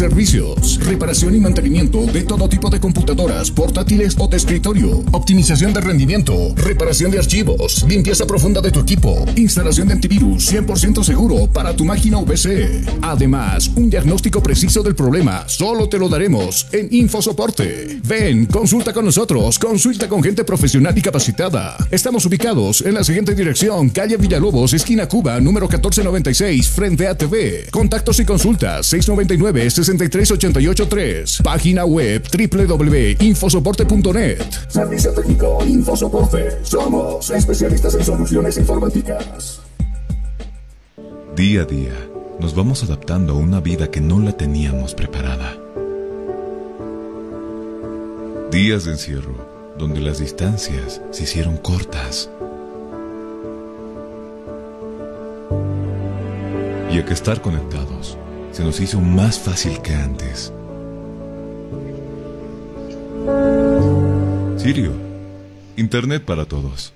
servicios, reparación y mantenimiento de todo tipo de computadoras, portátiles o de escritorio, optimización de rendimiento, reparación de archivos, limpieza profunda de tu equipo, instalación de antivirus 100% seguro para tu máquina VC. Además, un diagnóstico preciso del problema solo te lo daremos en InfoSoporte. Ven, consulta con nosotros, consulta con gente profesional y capacitada. Estamos ubicados en la siguiente dirección, calle Villalobos, esquina Cuba, número 1496, frente a TV. Contactos y consultas 699-63883. Página web www.infosoporte.net. Servicio técnico Infosoporte. Somos especialistas en soluciones informáticas. Día a día, nos vamos adaptando a una vida que no la teníamos preparada. Días de encierro, donde las distancias se hicieron cortas. Y a que estar conectados nos hizo más fácil que antes. Sirio, Internet para todos.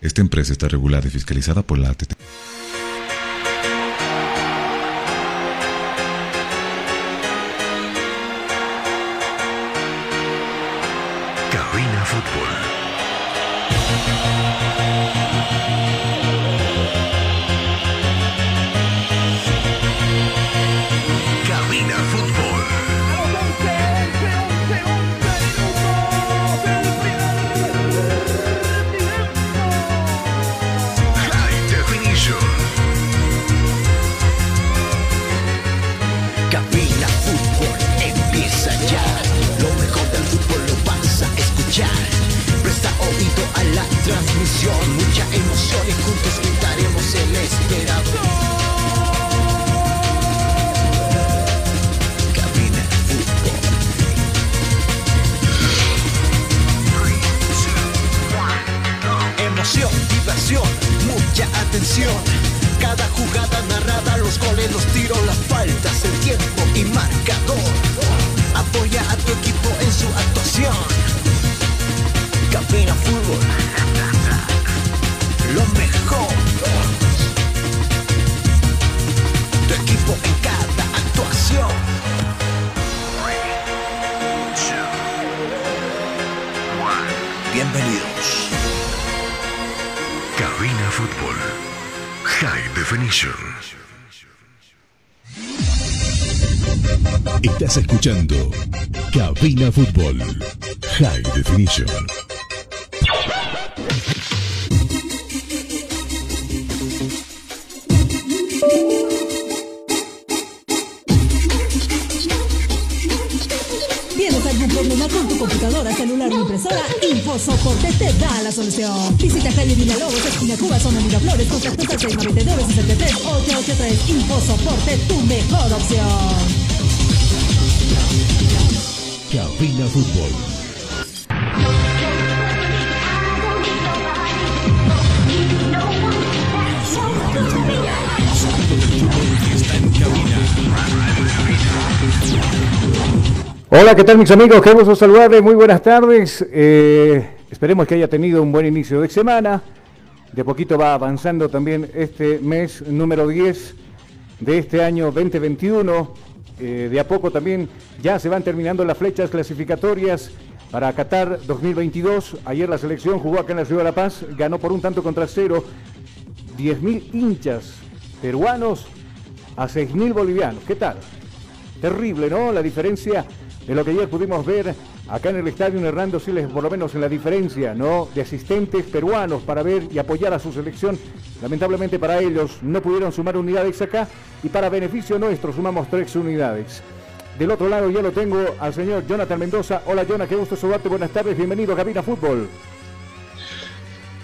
Esta empresa está regulada y fiscalizada por la ATT. Transmisión. Mucha emoción y juntos gritaremos el esperado. Emoción, diversión, mucha atención. Cada jugada narrada, los goles, los tiros, las faltas, el tiempo y marcador. Apoya a tu equipo en su actuación. Cabina Fútbol. Lo mejor. Tu equipo en cada actuación. Bienvenidos. Cabina Fútbol. High Definition. Estás escuchando Cabina Fútbol High Definition. Impresora? InfoSoporte te da la solución. Visita calle Villalobos, esquina Cuba, zona Miraflores, contactos al 699 63 883 InfoSoporte, tu mejor opción. Cabina Fútbol. Hola, ¿qué tal mis amigos? Qué gusto saludarles, muy buenas tardes. Eh, esperemos que haya tenido un buen inicio de semana. De poquito va avanzando también este mes número 10 de este año 2021. Eh, de a poco también ya se van terminando las flechas clasificatorias para Qatar 2022. Ayer la selección jugó acá en la Ciudad de La Paz, ganó por un tanto contra cero. 10.000 hinchas peruanos a 6.000 bolivianos. ¿Qué tal? Terrible, ¿no? La diferencia de lo que ayer pudimos ver acá en el estadio Hernando Siles, por lo menos en la diferencia, ¿no? De asistentes peruanos para ver y apoyar a su selección. Lamentablemente para ellos no pudieron sumar unidades acá y para beneficio nuestro sumamos tres unidades. Del otro lado ya lo tengo al señor Jonathan Mendoza. Hola Jonathan, qué gusto saludarte. Buenas tardes, bienvenido a Cabina Fútbol.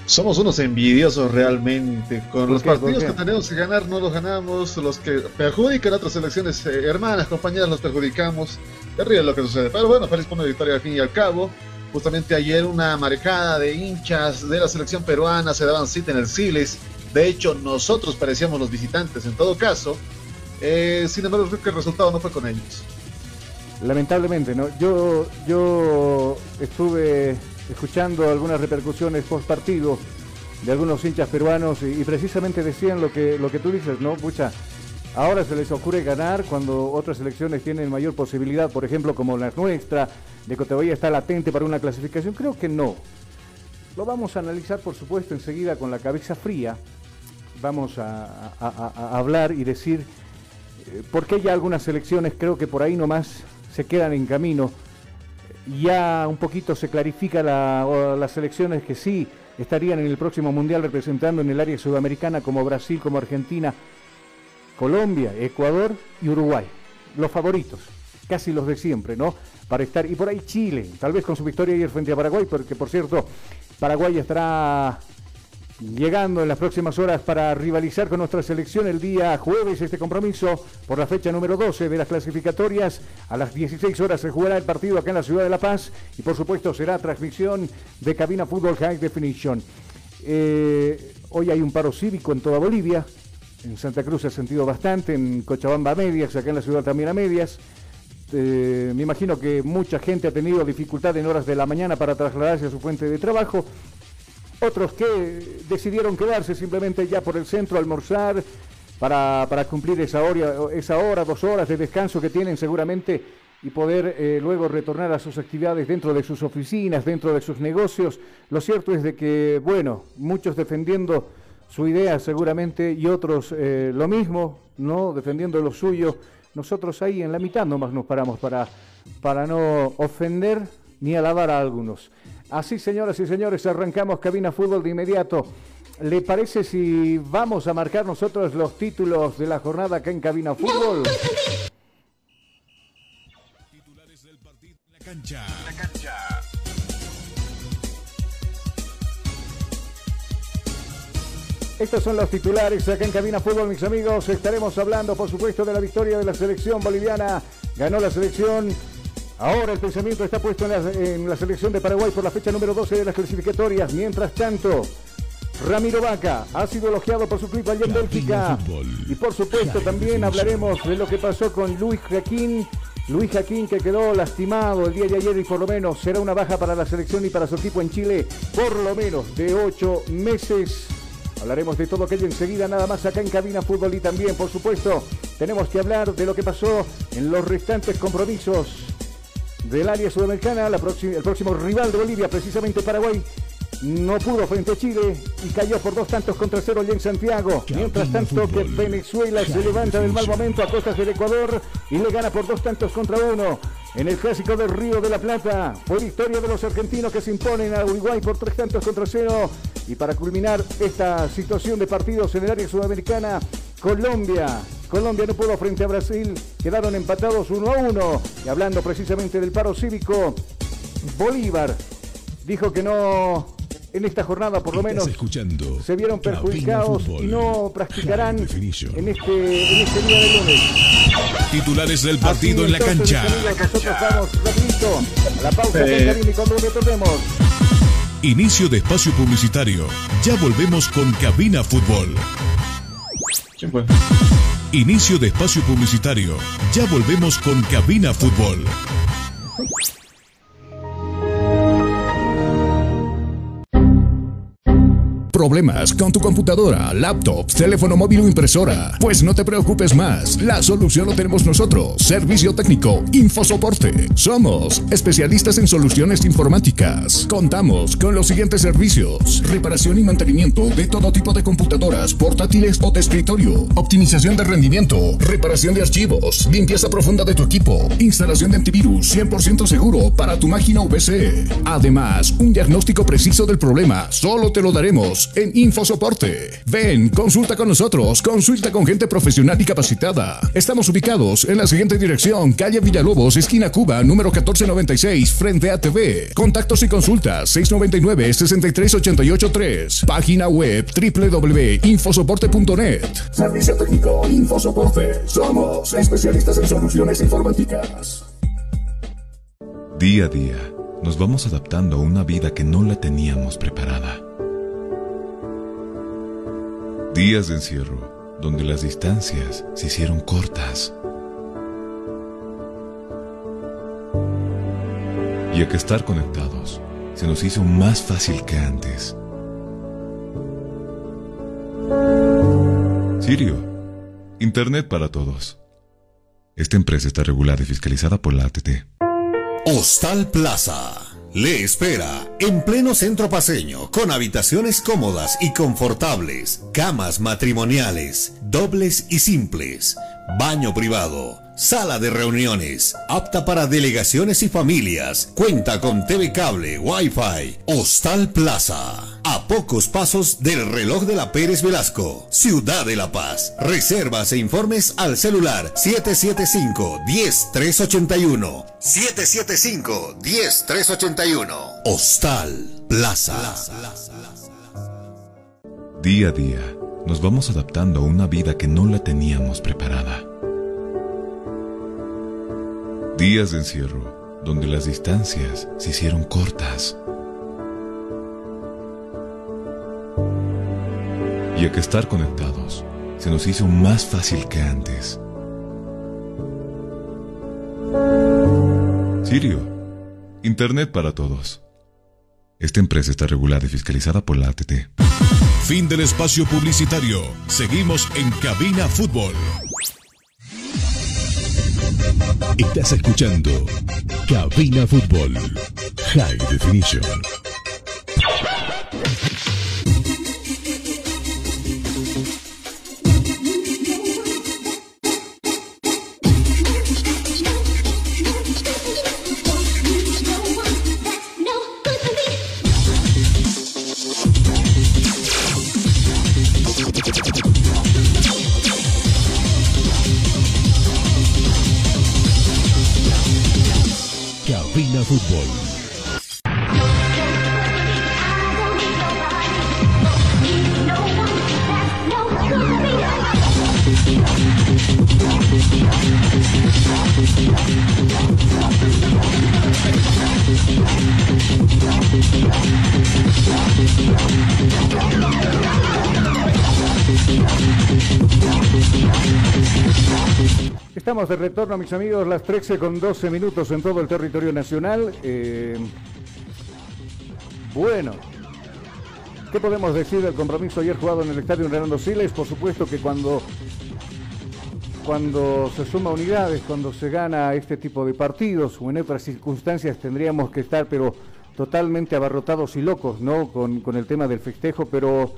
Somos unos envidiosos realmente. Con los partidos que tenemos que ganar no los ganamos. Los que perjudican a otras selecciones eh, hermanas, compañeras, los perjudicamos. Terrible lo que sucede. Pero bueno, feliz por una victoria al fin y al cabo. Justamente ayer una marcada de hinchas de la selección peruana se daban cita en el Siles. De hecho, nosotros parecíamos los visitantes en todo caso. Eh, sin embargo, creo que el resultado no fue con ellos. Lamentablemente, ¿no? Yo, yo estuve escuchando algunas repercusiones post partido de algunos hinchas peruanos y, y precisamente decían lo que, lo que tú dices, ¿no? Pucha, ahora se les ocurre ganar cuando otras selecciones tienen mayor posibilidad, por ejemplo, como la nuestra, de todavía está latente para una clasificación? Creo que no. Lo vamos a analizar, por supuesto, enseguida con la cabeza fría. Vamos a, hablar y decir eh, por qué ya algunas selecciones creo que por ahí nomás se quedan en camino. Ya un poquito se clarifica las selecciones que sí estarían en el próximo Mundial representando en el área sudamericana como Brasil, como Argentina, Colombia, Ecuador y Uruguay. Los favoritos, casi los de siempre, ¿no? Para estar, y por ahí Chile, tal vez con su victoria ayer frente a Paraguay, porque por cierto, Paraguay estará llegando en las próximas horas para rivalizar con nuestra selección el día jueves este compromiso por la fecha número 12 de las clasificatorias. A las 16 horas se jugará el partido acá en la ciudad de La Paz y por supuesto será transmisión de Cabina Fútbol High Definition. Eh, hoy hay un paro cívico en toda Bolivia. En Santa Cruz se ha sentido bastante, en Cochabamba a medias, acá en la ciudad también a medias. Eh, me imagino que mucha gente ha tenido dificultad en horas de la mañana para trasladarse a su fuente de trabajo otros que decidieron quedarse simplemente ya por el centro, almorzar, para, cumplir esa hora, esa hora, dos horas de descanso que tienen seguramente y poder eh, luego retornar a sus actividades dentro de sus oficinas, dentro de sus negocios. Lo cierto es de que, bueno, muchos defendiendo su idea seguramente y otros eh, lo mismo, ¿no? Defendiendo lo suyo. Nosotros ahí en la mitad nomás nos paramos para, para no ofender ni alabar a algunos. Así, señoras y señores, arrancamos Cabina Fútbol de inmediato. ¿Le parece si vamos a marcar nosotros los títulos de la jornada acá en Cabina Fútbol? La cancha. La cancha. Estos son los titulares acá en Cabina Fútbol, mis amigos. Estaremos hablando, por supuesto, de la victoria de la selección boliviana. Ganó la selección Ahora el pensamiento está puesto en la, selección de Paraguay por la fecha número 12 de las clasificatorias. Mientras tanto, Ramiro Vaca ha sido elogiado por su club allá en Bélgica. Y por supuesto también hablaremos de lo que pasó con Luis Jaquín. Luis Jaquín que quedó lastimado el día de ayer y por lo menos será una baja para la selección y para su equipo en Chile por lo menos de ocho meses. Hablaremos de todo aquello enseguida, nada más acá en Cabina Fútbol y también, por supuesto, tenemos que hablar de lo que pasó en los restantes compromisos del área sudamericana, el próximo rival de Bolivia, precisamente Paraguay, no pudo frente a Chile y cayó por dos tantos contra cero allá en Santiago. Mientras tanto que Venezuela se levanta del mal momento a costas del Ecuador y le gana por dos tantos contra uno. En el clásico del Río de la Plata fue victoria de los argentinos que se imponen a Uruguay por tres tantos contra cero. Y para culminar esta situación de partidos en el área sudamericana, Colombia Colombia no pudo frente a Brasil, quedaron empatados uno a uno. Y hablando precisamente del paro cívico, Bolívar dijo que no, en esta jornada por lo menos, se vieron perjudicados y no practicarán en este, en este día de lunes. Titulares del partido en la cancha. nosotros vamos rapidito a la pausa y cuando retornemos. Inicio de espacio publicitario. Ya volvemos con Cabina Fútbol. Inicio de espacio publicitario. Ya volvemos con Cabina Fútbol. ¿Problemas con tu computadora, laptop, teléfono móvil o impresora? Pues no te preocupes más, la solución lo tenemos nosotros. Servicio técnico, Infosoporte. Somos especialistas en soluciones informáticas. Contamos con los siguientes servicios: reparación y mantenimiento de todo tipo de computadoras, portátiles o de escritorio, optimización de rendimiento, reparación de archivos, limpieza profunda de tu equipo, instalación de antivirus 100% seguro para tu máquina VC. Además, un diagnóstico preciso del problema solo te lo daremos en InfoSoporte. Ven, consulta con nosotros, consulta con gente profesional y capacitada. Estamos ubicados en la siguiente dirección, calle Villalobos, esquina Cuba, número 1496, frente a TV. Contactos y consultas 699-63883. Página web www.infosoporte.net. Servicio técnico Infosoporte. Somos especialistas en soluciones informáticas. Día a día, nos vamos adaptando a una vida que no la teníamos preparada. Días de encierro, donde las distancias se hicieron cortas. Y a que estar conectados se nos hizo más fácil que antes. Sirio, Internet para todos. Esta empresa está regulada y fiscalizada por la ATT. Hostal Plaza. Le espera en pleno centro paseño, con habitaciones cómodas y confortables, camas matrimoniales, dobles y simples, baño privado, sala de reuniones, apta para delegaciones y familias, cuenta con TV cable, Wi-Fi, Hostal Plaza. A pocos pasos del reloj de la Pérez Velasco, Ciudad de La Paz. Reservas e informes al celular 775-10381. 775-10381. Hostal Plaza. Día a día, nos vamos adaptando a una vida que no la teníamos preparada. Días de encierro, donde las distancias se hicieron cortas. Y a que estar conectados se nos hizo más fácil que antes. Sirio, Internet para todos. Esta empresa está regulada y fiscalizada por la ATT. Fin del espacio publicitario. Seguimos en Cabina Fútbol. Estás escuchando Cabina Fútbol. High Definition. Estamos de retorno, mis amigos, las 13 con 12 minutos en todo el territorio nacional. Eh, bueno, ¿qué podemos decir del compromiso ayer jugado en el estadio Hernando Siles? Por supuesto que cuando, cuando se suma unidades, cuando se gana este tipo de partidos o en otras circunstancias tendríamos que estar, pero totalmente abarrotados y locos, ¿no? Con, con el tema del festejo, pero.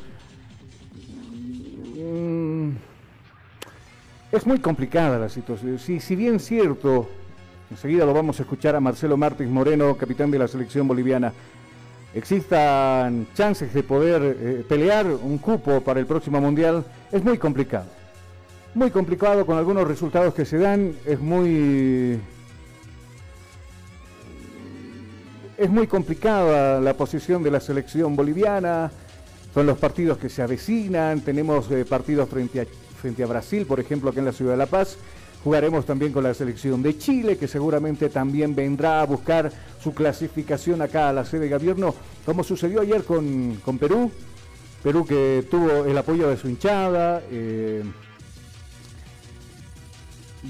Es muy complicada la situación. Si, si bien cierto, enseguida lo vamos a escuchar a Marcelo Martins Moreno, capitán de la selección boliviana, existan chances de poder eh, pelear un cupo para el próximo mundial, es muy complicado. Muy complicado con algunos resultados que se dan, es muy... Es muy complicada la posición de la selección boliviana, son los partidos que se avecinan, tenemos eh, partidos frente a frente a Brasil, por ejemplo, aquí en la ciudad de La Paz. Jugaremos también con la selección de Chile, que seguramente también vendrá a buscar su clasificación acá a la sede de gobierno, como sucedió ayer con, con Perú. Perú que tuvo el apoyo de su hinchada. eh,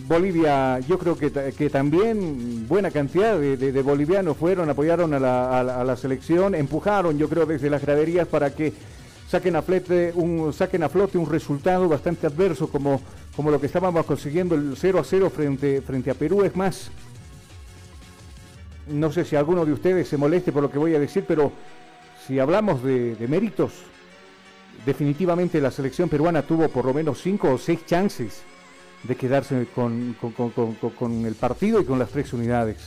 Bolivia, yo creo que, que también buena cantidad de, de- bolivianos fueron, apoyaron a la- a la selección, empujaron, yo creo, desde las graderías para que saquen a, flete un, saquen a flote un resultado bastante adverso como, como lo que estábamos consiguiendo el 0 a 0 frente, frente a Perú. Es más, no sé si alguno de ustedes se moleste por lo que voy a decir, pero si hablamos de, méritos, definitivamente la selección peruana tuvo por lo menos cinco o seis chances de quedarse con- con- con- con el partido y con las tres unidades.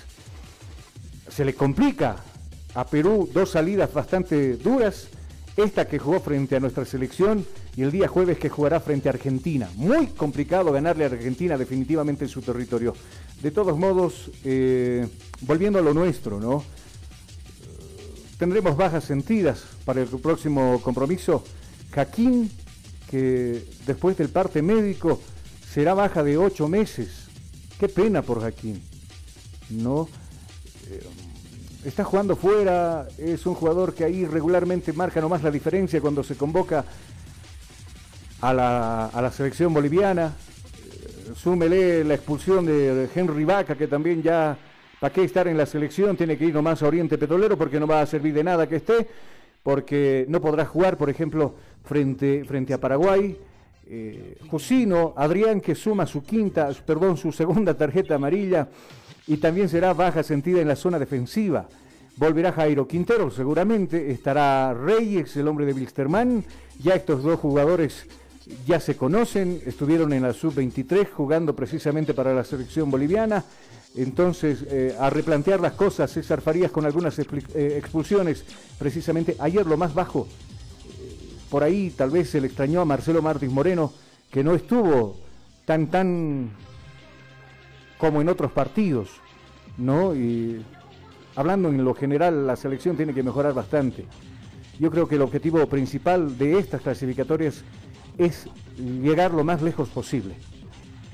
Se le complica a Perú dos salidas bastante duras, esta que jugó frente a nuestra selección y el día jueves que jugará frente a Argentina. Muy complicado ganarle a Argentina definitivamente en su territorio. De todos modos, eh, volviendo a lo nuestro, ¿no? Tendremos bajas sentidas para el próximo compromiso. Jaquín, que después del parte médico será baja de ocho meses. Qué pena por Jaquín. ¿No? Está jugando fuera, es un jugador que ahí regularmente marca nomás la diferencia cuando se convoca a la, a la selección boliviana. Eh, súmele la expulsión de Henry Vaca, que también ya, ¿para qué estar en la selección? Tiene que ir nomás a Oriente Petrolero porque no va a servir de nada que esté, porque no podrá jugar, por ejemplo, frente, frente a Paraguay. eh, Adrián que suma su quinta, perdón, su segunda tarjeta amarilla y también será baja sentida en la zona defensiva. Volverá Jairo Quintero, seguramente estará Reyes, el hombre de Wilstermann. Ya estos dos jugadores ya se conocen, estuvieron en la sub-23 jugando precisamente para la selección boliviana. Entonces, eh, a replantear las cosas, César Farías con algunas eh, expulsiones, precisamente ayer lo más bajo, eh, por ahí tal vez se le extrañó a Marcelo Martins Moreno, que no estuvo tan, tan como en otros partidos, ¿no? Y hablando en lo general, la selección tiene que mejorar bastante. Yo creo que el objetivo principal de estas clasificatorias es llegar lo más lejos posible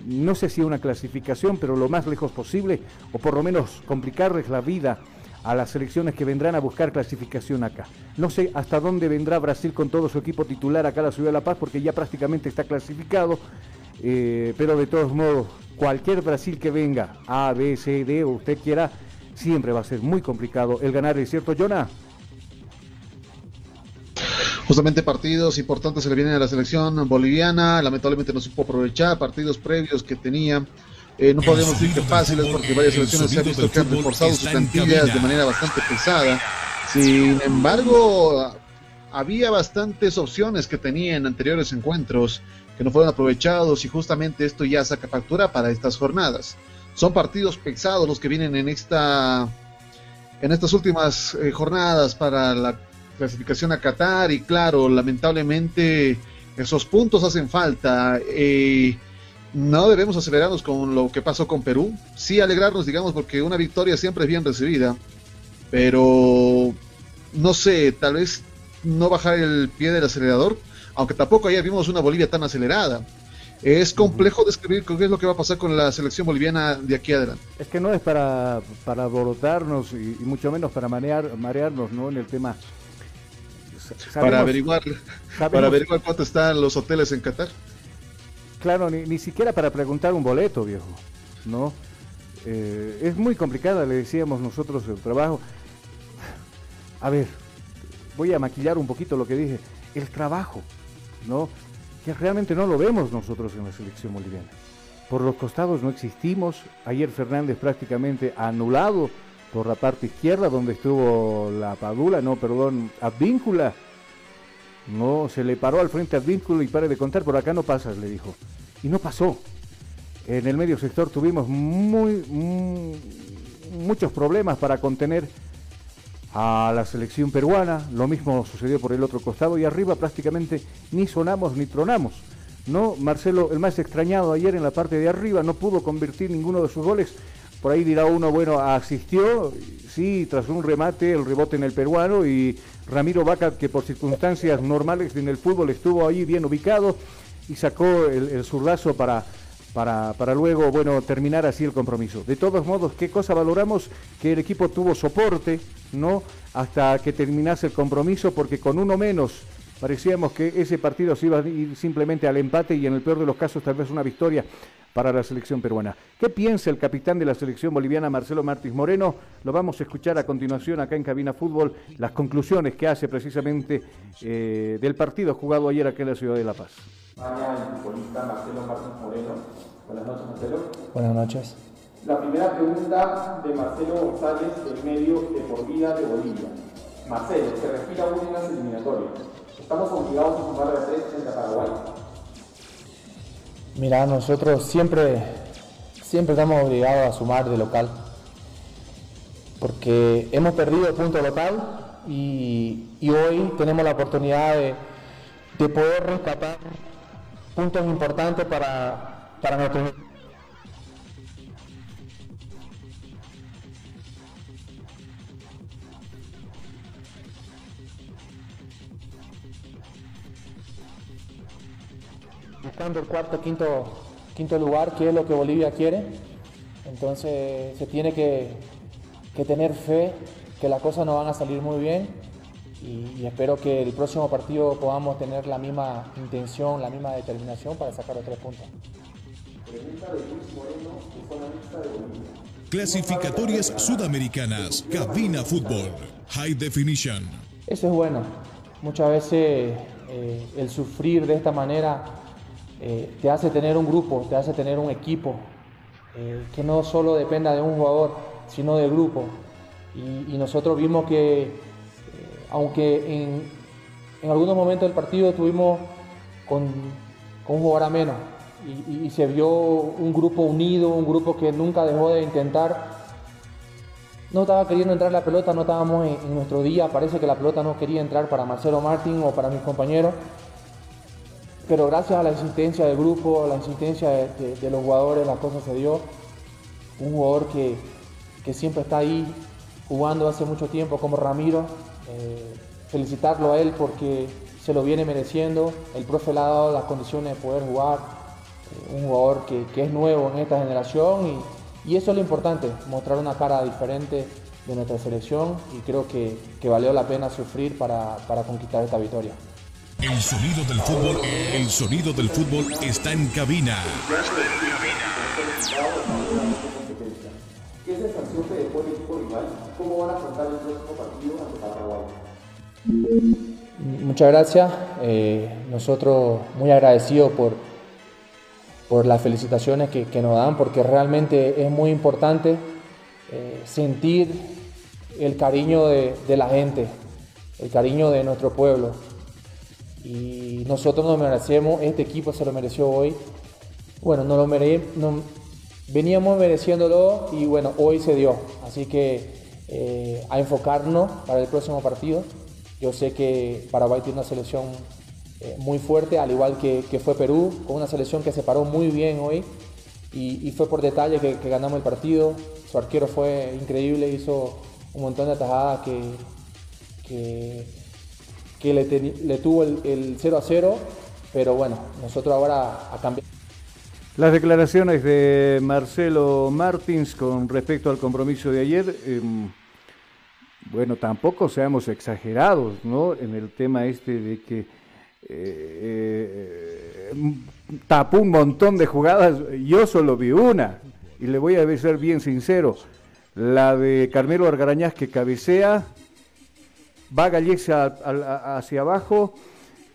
no sé si una clasificación, pero lo más lejos posible, o por lo menos complicarles la vida a las selecciones que vendrán a buscar clasificación acá. No sé hasta dónde vendrá Brasil con todo su equipo titular acá a la Ciudad de La Paz, porque ya prácticamente está clasificado, eh, pero de todos modos, cualquier Brasil que venga, A, B, C, D, o usted quiera, siempre va a ser muy complicado el ganar, ¿es cierto, Jonah? Justamente partidos importantes se le vienen a la selección boliviana, lamentablemente no supo aprovechar partidos previos que tenía. Eh, no podemos decir que fáciles porque varias selecciones se han visto que han reforzado sus plantillas de manera bastante pesada. Sin embargo, había bastantes opciones que tenía en anteriores encuentros que no fueron aprovechados y justamente esto ya saca factura para estas jornadas. Son partidos pesados los que vienen en esta en estas últimas eh, jornadas para la clasificación a Qatar y claro, lamentablemente esos puntos hacen falta. Eh, no debemos acelerarnos con lo que pasó con Perú. Sí alegrarnos, digamos, porque una victoria siempre es bien recibida. Pero no sé, tal vez no bajar el pie del acelerador, aunque tampoco ayer vimos una Bolivia tan acelerada. Es complejo describir qué es lo que va a pasar con la selección boliviana de aquí adelante. Es que no es para, para alborotarnos y, mucho menos para marear, marearnos ¿no? en el tema para averiguar para averiguar cuánto están los hoteles en Qatar. Claro, ni, siquiera para preguntar un boleto, viejo, ¿no? Eh, es muy complicada, le decíamos nosotros, el trabajo. A ver, voy a maquillar un poquito lo que dije. El trabajo, ¿no? Que realmente no lo vemos nosotros en la selección boliviana. Por los costados no existimos. Ayer Fernández prácticamente anulado por la parte izquierda donde estuvo la Padula, no, perdón, Advíncula. No, se le paró al frente Advíncula y pare de contar, por acá no pasas, le dijo. Y no pasó. En el medio sector tuvimos muchos problemas para contener a la selección peruana. Lo mismo sucedió por el otro costado y arriba prácticamente ni sonamos ni tronamos. No, Marcelo, el más extrañado ayer en la parte de arriba, no pudo convertir ninguno de sus goles por ahí dirá uno, bueno, asistió, sí, tras un remate, el rebote en el peruano y Ramiro Vaca, que por circunstancias normales en el fútbol estuvo ahí bien ubicado y sacó el, zurdazo para, para, para, luego, bueno, terminar así el compromiso. De todos modos, ¿qué cosa valoramos? Que el equipo tuvo soporte, ¿no? Hasta que terminase el compromiso, porque con uno menos parecíamos que ese partido se iba a ir simplemente al empate y en el peor de los casos tal vez una victoria para la selección peruana. ¿Qué piensa el capitán de la selección boliviana, Marcelo Martins Moreno? Lo vamos a escuchar a continuación acá en Cabina Fútbol, las conclusiones que hace precisamente eh, del partido jugado ayer aquí en la ciudad de La Paz. Marcelo Martins Moreno. Buenas noches, Marcelo. Buenas noches. La primera pregunta de Marcelo González, el medio de por vida de Bolivia. Marcelo, se respira aún en las eliminatorias. ¿Estamos obligados a sumar de tres frente a Paraguay? Mira, nosotros siempre, siempre estamos obligados a sumar de local, porque hemos perdido el punto local y, hoy tenemos la oportunidad de, poder rescatar puntos importantes para, para nuestro buscando el cuarto, quinto, quinto lugar, que es lo que Bolivia quiere. Entonces se tiene que, tener fe que las cosas nos van a salir muy bien y, espero que el próximo partido podamos tener la misma intención, la misma determinación para sacar los tres puntos. Clasificatorias sudamericanas, cabina fútbol, high definition. Eso es bueno. Muchas veces eh, el sufrir de esta manera eh, te hace tener un grupo, te hace tener un equipo, eh, que no solo dependa de un jugador, sino del grupo. Y, nosotros vimos que, eh, aunque en, en, algunos momentos del partido estuvimos con, con un jugador a menos, y, se vio un grupo unido, un grupo que nunca dejó de intentar. No estaba queriendo entrar la pelota, no estábamos en, nuestro día, parece que la pelota no quería entrar para Marcelo Martín o para mis compañeros, pero gracias a la insistencia del grupo, a la insistencia de, los jugadores, la cosa se dio. Un jugador que, que, siempre está ahí jugando hace mucho tiempo como Ramiro. Eh, felicitarlo a él porque se lo viene mereciendo. El profe le ha dado las condiciones de poder jugar un jugador que, es nuevo en esta generación y, eso es lo importante, mostrar una cara diferente de nuestra selección y creo que, valió la pena sufrir para, conquistar esta victoria. El sonido del fútbol, el sonido del fútbol está en cabina. ¿Qué sensación te dejó el equipo rival? ¿Cómo van a afrontar el próximo partido ante Paraguay? Muchas gracias. Eh, nosotros muy agradecidos por, por las felicitaciones que, nos dan, porque realmente es muy importante eh, sentir el cariño de, la gente, el cariño de nuestro pueblo. Y nosotros nos merecemos, este equipo se lo mereció hoy. Bueno, no lo mere, veníamos mereciéndolo y bueno, hoy se dio. Así que eh, a enfocarnos para el próximo partido. Yo sé que Paraguay tiene una selección eh, muy fuerte, al igual que, fue Perú, con una selección que se paró muy bien hoy y, fue por detalle que, ganamos el partido. Su arquero fue increíble, hizo un montón de atajadas que, que, le, tuvo el, 0 a 0, pero bueno, nosotros ahora a cambiar. Las declaraciones de Marcelo Martins con respecto al compromiso de ayer, em, bueno, tampoco seamos exagerados, ¿no? En el tema este de que eh, tapó un montón de jugadas, yo solo vi una, y le voy a ser bien sincero, la de Carmelo Argarañaz que cabecea, va Gallese hacia abajo,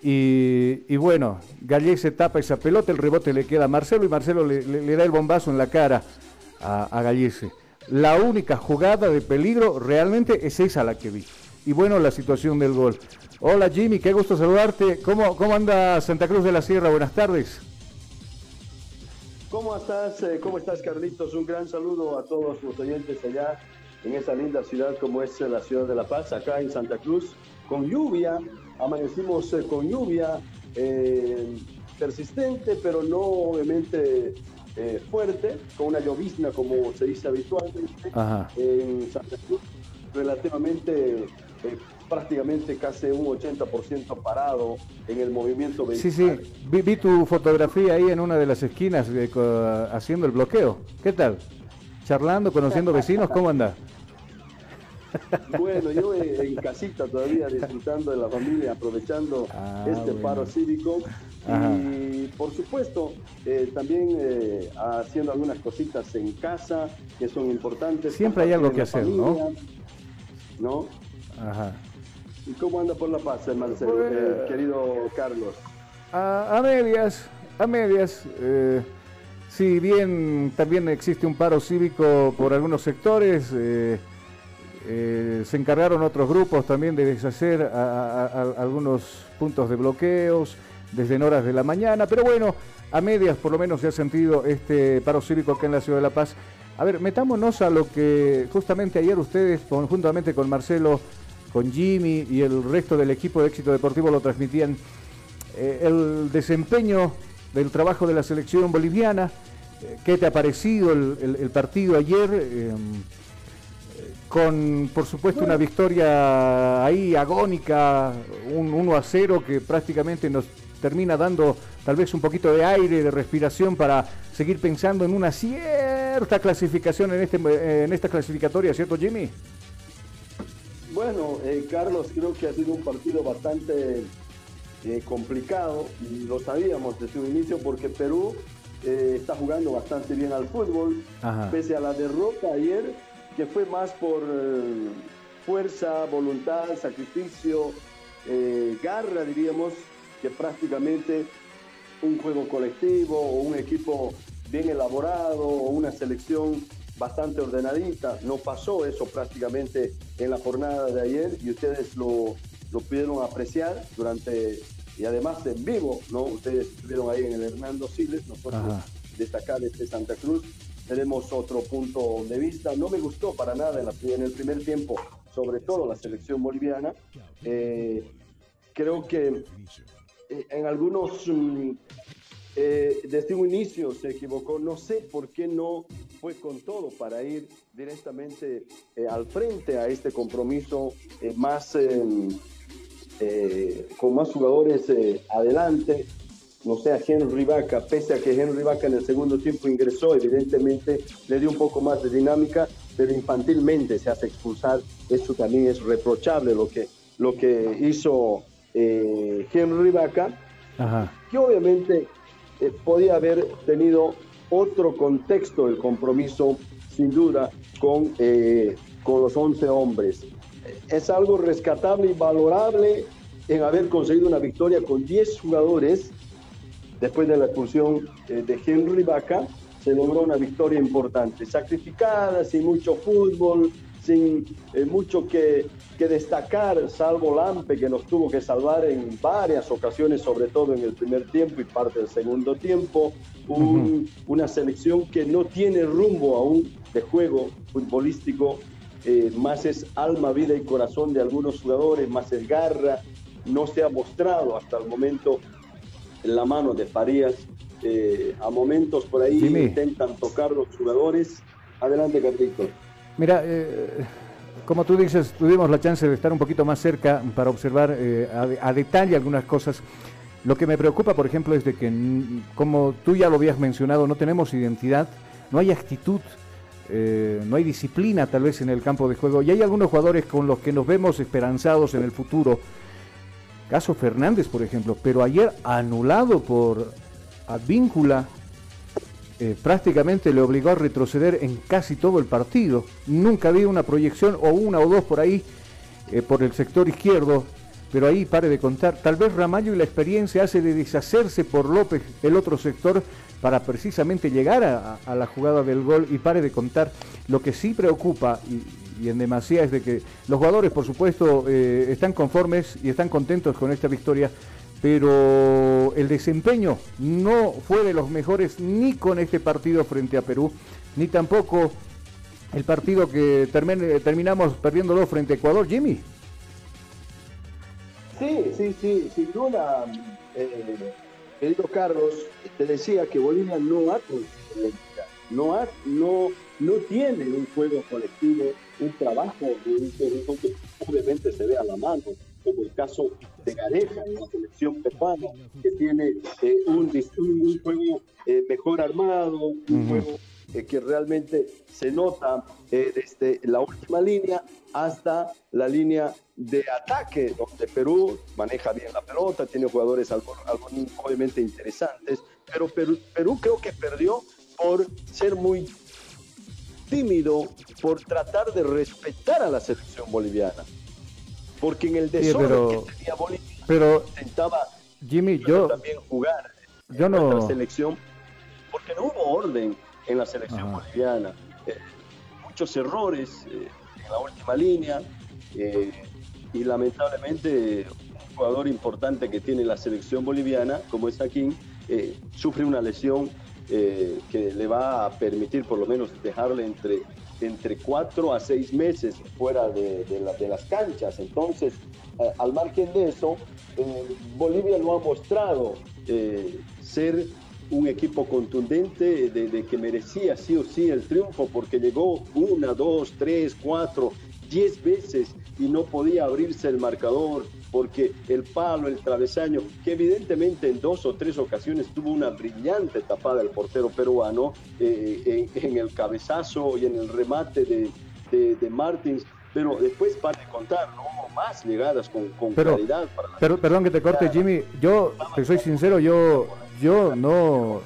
y, bueno, Gallese tapa esa pelota, el rebote le queda a Marcelo, y Marcelo le, da el bombazo en la cara a, a. La única jugada de peligro realmente es esa la que vi. Y bueno, la situación del gol. Hola Jimmy, qué gusto saludarte. ¿Cómo, cómo anda Santa Cruz de la Sierra? Buenas tardes. ¿Cómo estás? Eh, ¿Cómo estás, Carlitos? Un gran saludo a todos los oyentes allá en esa linda ciudad como es la ciudad de La Paz, acá en Santa Cruz, con lluvia. Amanecimos eh, con lluvia eh, persistente, pero no obviamente fuerte, con una llovizna como se dice habitualmente en Santa Cruz, relativamente prácticamente casi un 80% parado en el movimiento vehicular. Sí, sí, vi, tu fotografía ahí en una de las esquinas haciendo el bloqueo. ¿Qué tal? Charlando, conociendo vecinos, ¿cómo anda? Bueno, yo en casita todavía disfrutando de la familia, aprovechando ah, este paro cívico y por supuesto eh, también eh, haciendo algunas cositas en casa que son importantes. Siempre hay algo que hacer, ¿no? ¿No? Ajá. ¿Y cómo anda por La Paz, Marcelo, eh, querido Carlos? A, medias, a medias. Eh, si bien también existe un paro cívico por algunos sectores, eh, se encargaron otros grupos también de deshacer algunos puntos de bloqueos desde en horas de la mañana, pero bueno, a medias por lo menos se ha sentido este paro cívico acá en la ciudad de La Paz. A ver, metámonos a lo que justamente ayer ustedes, conjuntamente con Marcelo, con Jimmy y el resto del equipo de éxito deportivo lo transmitían. Eh, el desempeño del trabajo de la selección boliviana, eh, ¿qué te ha parecido el, partido ayer? Eh, con, por supuesto, una victoria ahí agónica, un 1 a 0 que prácticamente nos termina dando tal vez un poquito de aire, de respiración para seguir pensando en una cierta clasificación en, este, en esta clasificatoria, ¿cierto Jimmy? Bueno, eh, Carlos, creo que ha sido un partido bastante eh, complicado, lo sabíamos desde un inicio porque Perú eh, está jugando bastante bien al fútbol, pese a la derrota ayer, que fue más por fuerza, voluntad, sacrificio, garra, diríamos, que prácticamente un juego colectivo o un equipo bien elaborado o una selección bastante ordenadita. No pasó eso prácticamente en la jornada de ayer y ustedes lo, lo pudieron apreciar durante y además en vivo, ¿no? Ustedes estuvieron ahí en el Hernando Siles, nosotros destacar este Santa Cruz. Tenemos otro punto de vista. No me gustó para nada en, la, en el primer tiempo, sobre todo la selección boliviana. Eh, creo que eh, en algunos mm, eh, desde un inicio se equivocó. No sé por qué no fue con todo para ir directamente eh, al frente a este compromiso más con más jugadores adelante. No sé, a Henry Vaca, pese a que Henry Vaca en el segundo tiempo ingresó, evidentemente le dio un poco más de dinámica, pero infantilmente se hace expulsar. Eso también es reprochable lo que, lo que hizo eh, Henry Vaca, que obviamente eh, podía haber tenido otro contexto el compromiso, sin duda, con, eh, con los 11 hombres. Es algo rescatable y valorable en haber conseguido una victoria con 10 jugadores después de la expulsión de Henry Vaca. Se logró una victoria importante, sacrificada, sin mucho fútbol, sin mucho que, que destacar, salvo Lampe, que nos tuvo que salvar en varias ocasiones, sobre todo en el primer tiempo y parte del segundo tiempo. Una selección que no tiene rumbo aún de juego futbolístico, eh, más es alma, vida y corazón de algunos jugadores, más es garra. No se ha mostrado hasta el momento en la mano de Farías. Eh, a momentos por ahí intentan tocar los jugadores. Adelante, Carlitos. Mira, eh, como tú dices, tuvimos la chance de estar un poquito más cerca para observar eh, a, detalle algunas cosas. Lo que me preocupa, por ejemplo, es de que, como tú ya lo habías mencionado, no tenemos identidad, no hay actitud, eh, no hay disciplina tal vez en el campo de juego. Y hay algunos jugadores con los que nos vemos esperanzados en el futuro. Caso Fernández, por ejemplo, pero ayer anulado por Advíncula eh, prácticamente le obligó a retroceder en casi todo el partido. Nunca había una proyección o una o dos por ahí eh, por el sector izquierdo, pero ahí pare de contar. Tal vez Ramallo y la experiencia hace de deshacerse por López el otro sector para precisamente llegar a, la jugada del gol y pare de contar. Lo que sí preocupa y, en demasía es de que los jugadores, por supuesto, eh, están conformes y están contentos con esta victoria, pero el desempeño no fue de los mejores ni con este partido frente a Perú, ni tampoco el partido que terminamos perdiéndolo frente a Ecuador, Jimmy. Sí, sí, sí, sin duda, eh, querido Carlos, te decía que Bolivia no ha no, ha, no, no tiene un juego colectivo, un trabajo de un que obviamente se ve a la mano como el caso de Gareja en la selección peruana, que tiene eh, un, un, juego eh, mejor armado, un juego eh, que realmente se nota desde la última línea hasta la línea de ataque, donde Perú maneja bien la pelota, tiene jugadores algo, obviamente interesantes, pero Perú, Perú creo que perdió por ser muy tímido, por tratar de respetar a la selección boliviana. Porque en el desorden que tenía Bolivia pero, intentaba Jimmy, yo también jugar yo no... la selección, porque no hubo orden en la selección boliviana. Eh, muchos errores eh, en la última línea eh, y lamentablemente un jugador importante que tiene la selección boliviana, como es Aquín, sufre una lesión que le va a permitir por lo menos dejarle entre entre cuatro a seis meses fuera de, las canchas. Entonces, eh, al margen de eso, eh, Bolivia no ha mostrado eh, ser un equipo contundente de, que merecía sí o sí el triunfo porque llegó una, dos, tres, cuatro, diez veces y no podía abrirse el marcador porque el palo, el travesaño, que evidentemente en dos o tres ocasiones tuvo una brillante tapada el portero peruano eh, en, el cabezazo y en el remate de, de, Martins, pero después para contar, no hubo más llegadas con, con claridad. pero, perdón que te corte, Jimmy, yo te soy sincero, yo, yo no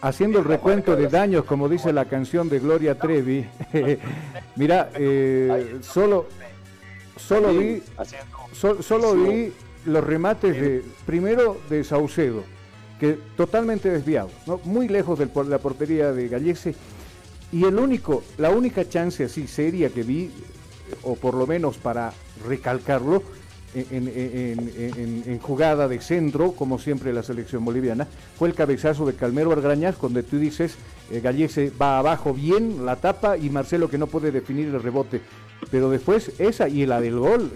haciendo el recuento de daños, como dice la canción de Gloria Trevi, mira, eh, solo, solo vi, solo vi los remates de, primero de Saucedo, que totalmente desviados, ¿no? muy lejos de la portería de Gallese. Y el único, la única chance así seria que vi, o por lo menos para recalcarlo, en, jugada de centro, como siempre la selección boliviana, fue el cabezazo de Calmero Argrañas, donde tú dices, eh, Gallese va abajo bien, la tapa, y Marcelo que no puede definir el rebote. Pero después esa y la del gol,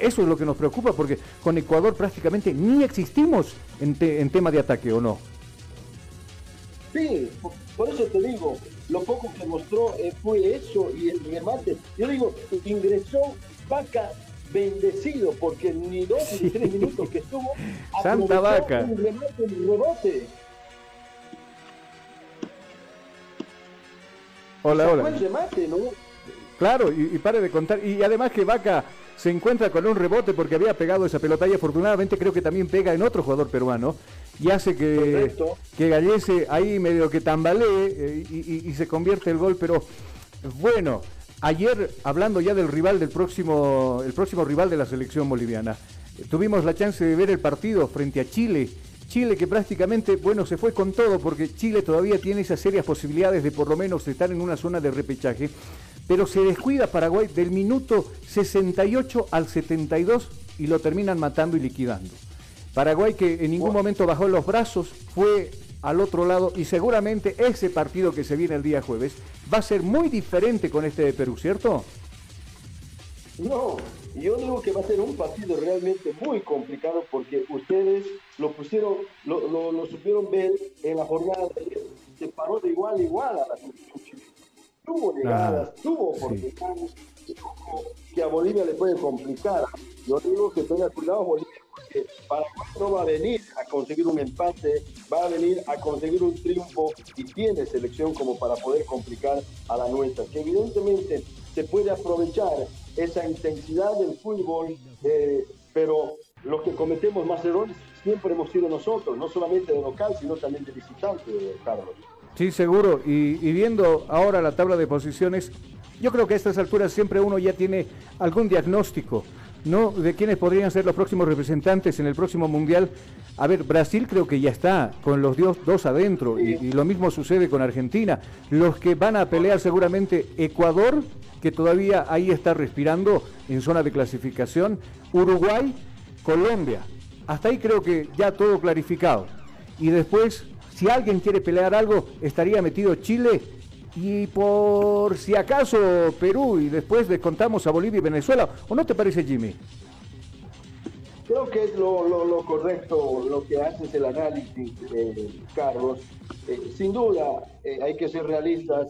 eso es lo que nos preocupa, porque con Ecuador prácticamente ni existimos en, tema de ataque, ¿o no? Sí, por eso te digo, lo poco que mostró eh, fue eso y el remate. Yo digo, ingresó Vaca bendecido porque ni dos ni tres minutos que estuvo Santa Vaca un remate, un rebote. Hola, hola. remate, ¿no? Claro, y, pare de contar. Y además que Vaca se encuentra con un rebote porque había pegado esa pelota y afortunadamente creo que también pega en otro jugador peruano y hace que, que Gallese ahí medio que tambalee eh, y, y se convierte el gol, pero bueno, Ayer, hablando ya del rival del próximo, el próximo rival de la selección boliviana, tuvimos la chance de ver el partido frente a Chile. Chile que prácticamente, bueno, se fue con todo porque Chile todavía tiene esas serias posibilidades de por lo menos estar en una zona de repechaje, pero se descuida Paraguay del minuto 68 al 72 y lo terminan matando y liquidando. Paraguay que en ningún momento bajó los brazos, fue al otro lado y seguramente ese partido que se viene el día jueves va a ser muy diferente con este de Perú, ¿cierto? No, yo digo que va a ser un partido realmente muy complicado porque ustedes lo pusieron, lo, lo, supieron ver en la jornada de se paró de igual a igual a la selección Tuvo llegadas, tuvo oportunidades, que a Bolivia le puede complicar. Yo digo que tenga cuidado Bolivia porque Paraguay no va a venir a conseguir un empate, va a venir a conseguir un triunfo y tiene selección como para poder complicar a la nuestra. Que evidentemente se puede aprovechar esa intensidad del fútbol, eh, pero los que cometemos más errores siempre hemos sido nosotros, no solamente de local, sino también de visitante, Carlos. Sí, seguro. Y, y, viendo ahora la tabla de posiciones, yo creo que a estas alturas siempre uno ya tiene algún diagnóstico ¿no? De quiénes podrían ser los próximos representantes en el próximo Mundial. A ver, Brasil creo que ya está con los dos adentro y, lo mismo sucede con Argentina. Los que van a pelear seguramente Ecuador, que todavía ahí está respirando en zona de clasificación, Uruguay, Colombia. Hasta ahí creo que ya todo clarificado. Y después, si alguien quiere pelear algo, estaría metido Chile y por si acaso Perú y después le contamos a Bolivia y Venezuela. ¿O no te parece, Jimmy? Creo que es lo, correcto lo que haces el análisis, eh, Carlos. Eh, sin duda, eh, hay que ser realistas.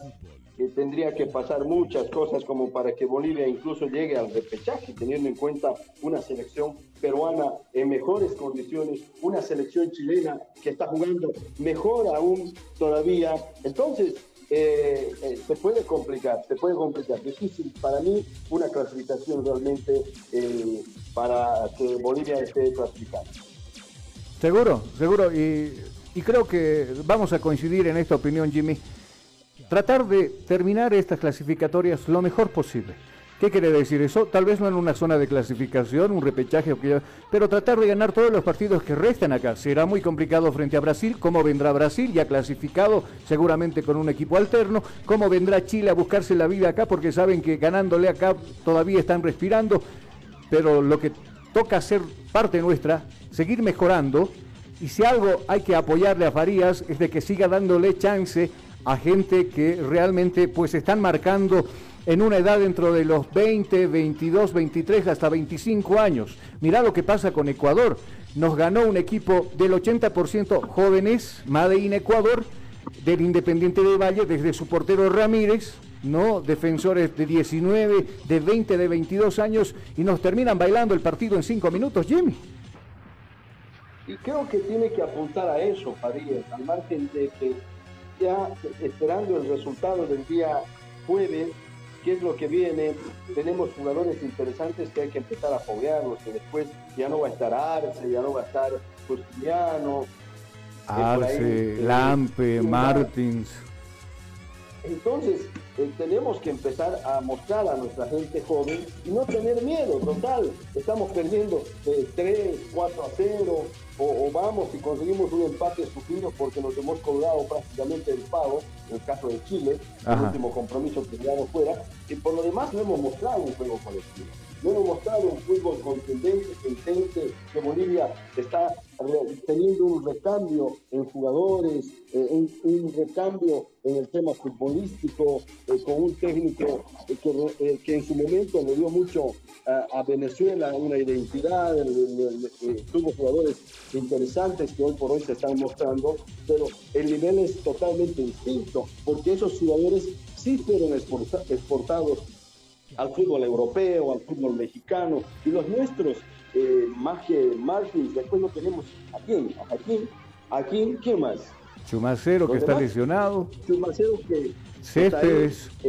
tendría que pasar muchas cosas como para que Bolivia incluso llegue al repechaje, teniendo en cuenta una selección peruana en mejores condiciones, una selección chilena que está jugando mejor aún todavía. Entonces, eh, eh, se puede complicar, se puede complicar. Difícil para mí una clasificación realmente eh, para que Bolivia esté clasificada. Seguro, seguro. Y, y creo que vamos a coincidir en esta opinión, Jimmy. Tratar de terminar estas clasificatorias lo mejor posible ¿Qué quiere decir eso? Tal vez no en una zona de clasificación, un repechaje, pero tratar de ganar todos los partidos que restan acá. Será muy complicado frente a Brasil. ¿Cómo vendrá Brasil? Ya clasificado, seguramente con un equipo alterno. ¿Cómo vendrá Chile a buscarse la vida acá? Porque saben que ganándole acá todavía están respirando. Pero lo que toca hacer parte nuestra, seguir mejorando. Y si algo hay que apoyarle a Farías es de que siga dándole chance a gente que realmente pues están marcando en una edad dentro de los 20, 22, 23 hasta 25 años. Mirá lo que pasa con Ecuador. Nos ganó un equipo del 80% jóvenes, Made in Ecuador, del Independiente de Valle, desde su portero Ramírez, ¿no? Defensores de 19, de 20, de 22 años, y nos terminan bailando el partido en 5 minutos, Jimmy. Y creo que tiene que apuntar a eso, Farías, al margen de que ya esperando el resultado del día jueves, qué es lo que viene. Tenemos jugadores interesantes que hay que empezar a foguearlos, que después ya no va a estar Arce, ya no va a estar Justiniano. Arce, Lampe, Martins. Entonces, eh, tenemos que empezar a mostrar a nuestra gente joven y no tener miedo, total. Estamos perdiendo 3, eh, 4 a 0, o, o vamos y conseguimos un empate sufrido porque nos hemos colgado prácticamente el pago, en el caso de Chile, el último compromiso que quedamos fuera, y por lo demás no hemos mostrado un juego colectivo. No hemos mostrado un fútbol contundente, intense, que Bolivia está re- teniendo un recambio en jugadores, eh, un, recambio en el tema futbolístico, eh, con un técnico eh, que, eh, que en su momento le dio mucho a, Venezuela una identidad, eh, tuvo jugadores interesantes que hoy por hoy se están mostrando, pero el nivel es totalmente distinto, porque esos jugadores sí fueron exporta- exportados al fútbol europeo, al fútbol mexicano, y los nuestros, eh, más que Martins, después no tenemos a quién, a Joaquín, a quién, ¿quién más? Chumacero que está lesionado. Chumacero que Céspedes. está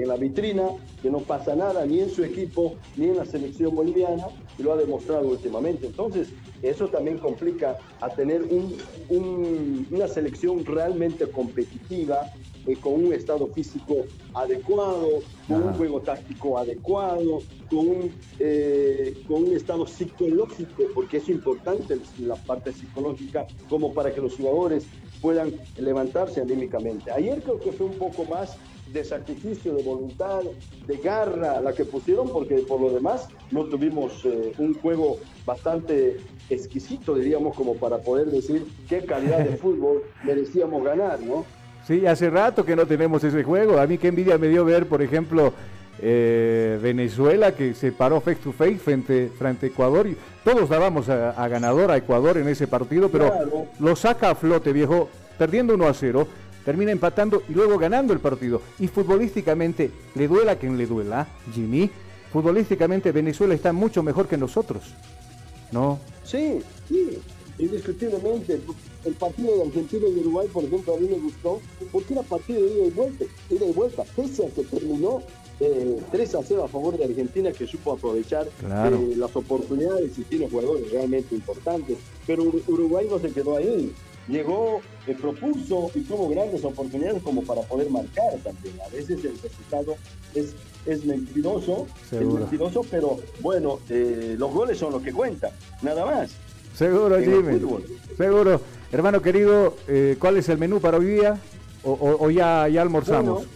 en la vitrina, que no pasa nada ni en su equipo, ni en la selección boliviana, y lo ha demostrado últimamente. Entonces, eso también complica a tener un- un- una selección realmente competitiva, eh, con un estado físico adecuado, con un juego táctico adecuado, con un, eh, con un estado psicológico, porque es importante la parte psicológica, como para que los jugadores puedan levantarse anímicamente. Ayer creo que fue un poco más de sacrificio, de voluntad, de garra la que pusieron, porque por lo demás no tuvimos eh, un juego bastante exquisito, diríamos, como para poder decir qué calidad de fútbol merecíamos ganar, ¿no? Sí, hace rato que no tenemos ese juego. A mí qué envidia me dio ver, por ejemplo, eh, Venezuela que se paró face to face frente, frente a Ecuador y todos dábamos a, a ganador a Ecuador en ese partido, pero Claro. lo saca a flote, viejo, perdiendo 1 a 0, termina empatando y luego ganando el partido. Y futbolísticamente, le duela a quien le duela, Jimmy, futbolísticamente Venezuela está mucho mejor que nosotros. ¿No? Sí, sí, indiscutiblemente. El partido de Argentina y Uruguay, por ejemplo, a mí me gustó porque era partido de ida y vuelta, ida y vuelta, pese a que terminó eh, 3 a 0 a favor de Argentina, que supo aprovechar Claro. eh, las oportunidades y tiene jugadores realmente importantes. Pero Ur- Uruguay no se quedó ahí. Llegó, eh, propuso y tuvo grandes oportunidades como para poder marcar también. A veces el resultado es, es mentiroso, es mentiroso, pero bueno, eh, los goles son los que cuentan, nada más. Seguro, Jimmy. Seguro. Hermano querido, eh, ¿cuál es el menú para hoy día? ¿O, o- o ya, ya almorzamos?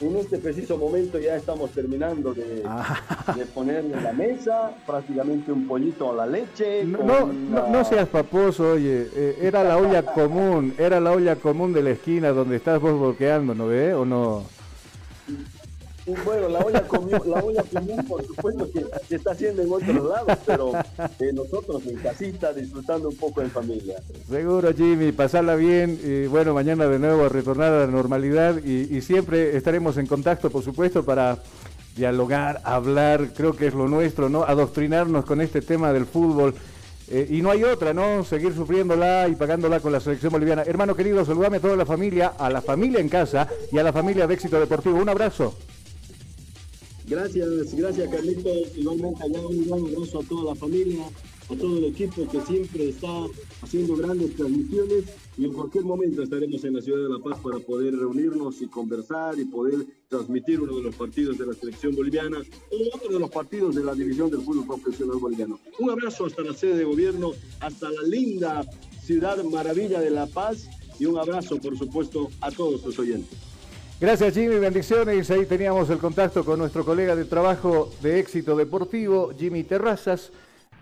Bueno, en este preciso momento ya estamos terminando de, Ah. de poner en la mesa prácticamente un pollito a la leche. No, no, una- no, no seas paposo, oye, eh, era la olla común, era la olla común de la esquina donde estás vos bloqueando, ¿no ve? ¿O no? Bueno, la olla, comi- la olla común, por supuesto que se está haciendo en otros lados, pero eh, nosotros en casita disfrutando un poco en familia. Seguro, Jimmy, pasarla bien y bueno, mañana de nuevo a retornar a la normalidad y, y siempre estaremos en contacto, por supuesto, para dialogar, hablar, creo que es lo nuestro, ¿no? Adoctrinarnos con este tema del fútbol. Eh, y no hay otra, ¿no? Seguir sufriéndola y pagándola con la selección boliviana. Hermano querido, saludame a toda la familia, a la familia en casa y a la familia de Éxito Deportivo. Un abrazo. Gracias, gracias Carlitos. Igualmente allá un gran abrazo a toda la familia, a todo el equipo que siempre está haciendo grandes transmisiones y en cualquier momento estaremos en la ciudad de La Paz para poder reunirnos y conversar y poder transmitir uno de los partidos de la selección boliviana o otro de los partidos de la división del fútbol profesional boliviano. Un abrazo hasta la sede de gobierno, hasta la linda ciudad maravilla de La Paz y un abrazo, por supuesto, a todos sus oyentes. Gracias Jimmy, bendiciones. Ahí teníamos el contacto con nuestro colega de trabajo de éxito deportivo, Jimmy Terrazas,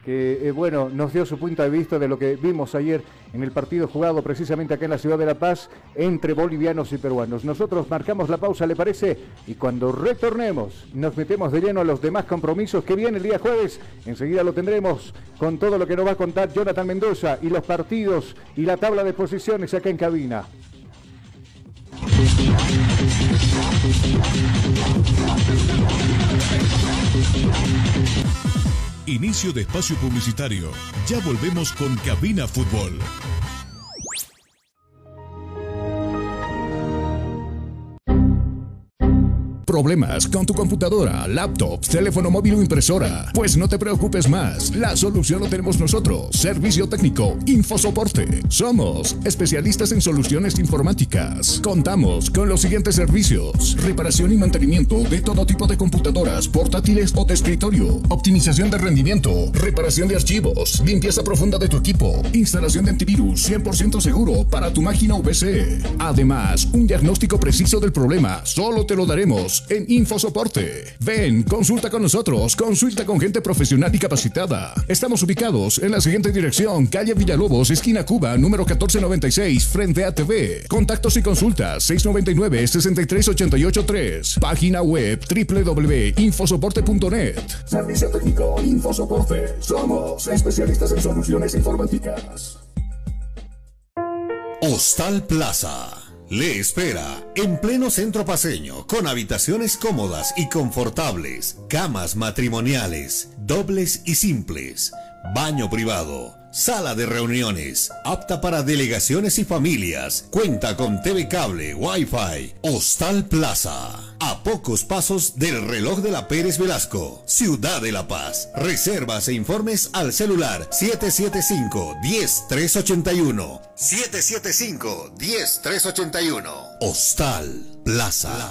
que eh, bueno, nos dio su punto de vista de lo que vimos ayer en el partido jugado precisamente acá en la ciudad de La Paz entre bolivianos y peruanos. Nosotros marcamos la pausa, ¿le parece? Y cuando retornemos, nos metemos de lleno a los demás compromisos que viene el día jueves. Enseguida lo tendremos con todo lo que nos va a contar Jonathan Mendoza y los partidos y la tabla de posiciones acá en cabina. Inicio de espacio publicitario. Ya volvemos con Cabina Fútbol. Problemas con tu computadora, laptop, teléfono móvil o impresora? Pues no te preocupes más. La solución lo tenemos nosotros. Servicio técnico, Infosoporte. Somos especialistas en soluciones informáticas. Contamos con los siguientes servicios: reparación y mantenimiento de todo tipo de computadoras, portátiles o de escritorio, optimización de rendimiento, reparación de archivos, limpieza profunda de tu equipo, instalación de antivirus 100% seguro para tu máquina VC. Además, un diagnóstico preciso del problema solo te lo daremos en Infosoporte. Ven, consulta con nosotros, consulta con gente profesional y capacitada. Estamos ubicados en la siguiente dirección, calle Villalobos, esquina Cuba, número 1496, frente a TV. Contactos y consultas 699-63883. Página web www.infosoporte.net. Servicio técnico Infosoporte. Somos especialistas en soluciones informáticas. Hostal Plaza le espera en pleno centro paseño con habitaciones cómodas y confortables, camas matrimoniales, dobles y simples, baño privado, sala de reuniones, apta para delegaciones y familias, cuenta con TV cable, Wi-Fi, Hostal Plaza. A pocos pasos del reloj de la Pérez Velasco, Ciudad de La Paz. Reservas e informes al celular 775-10381. 775-10381. Hostal Plaza.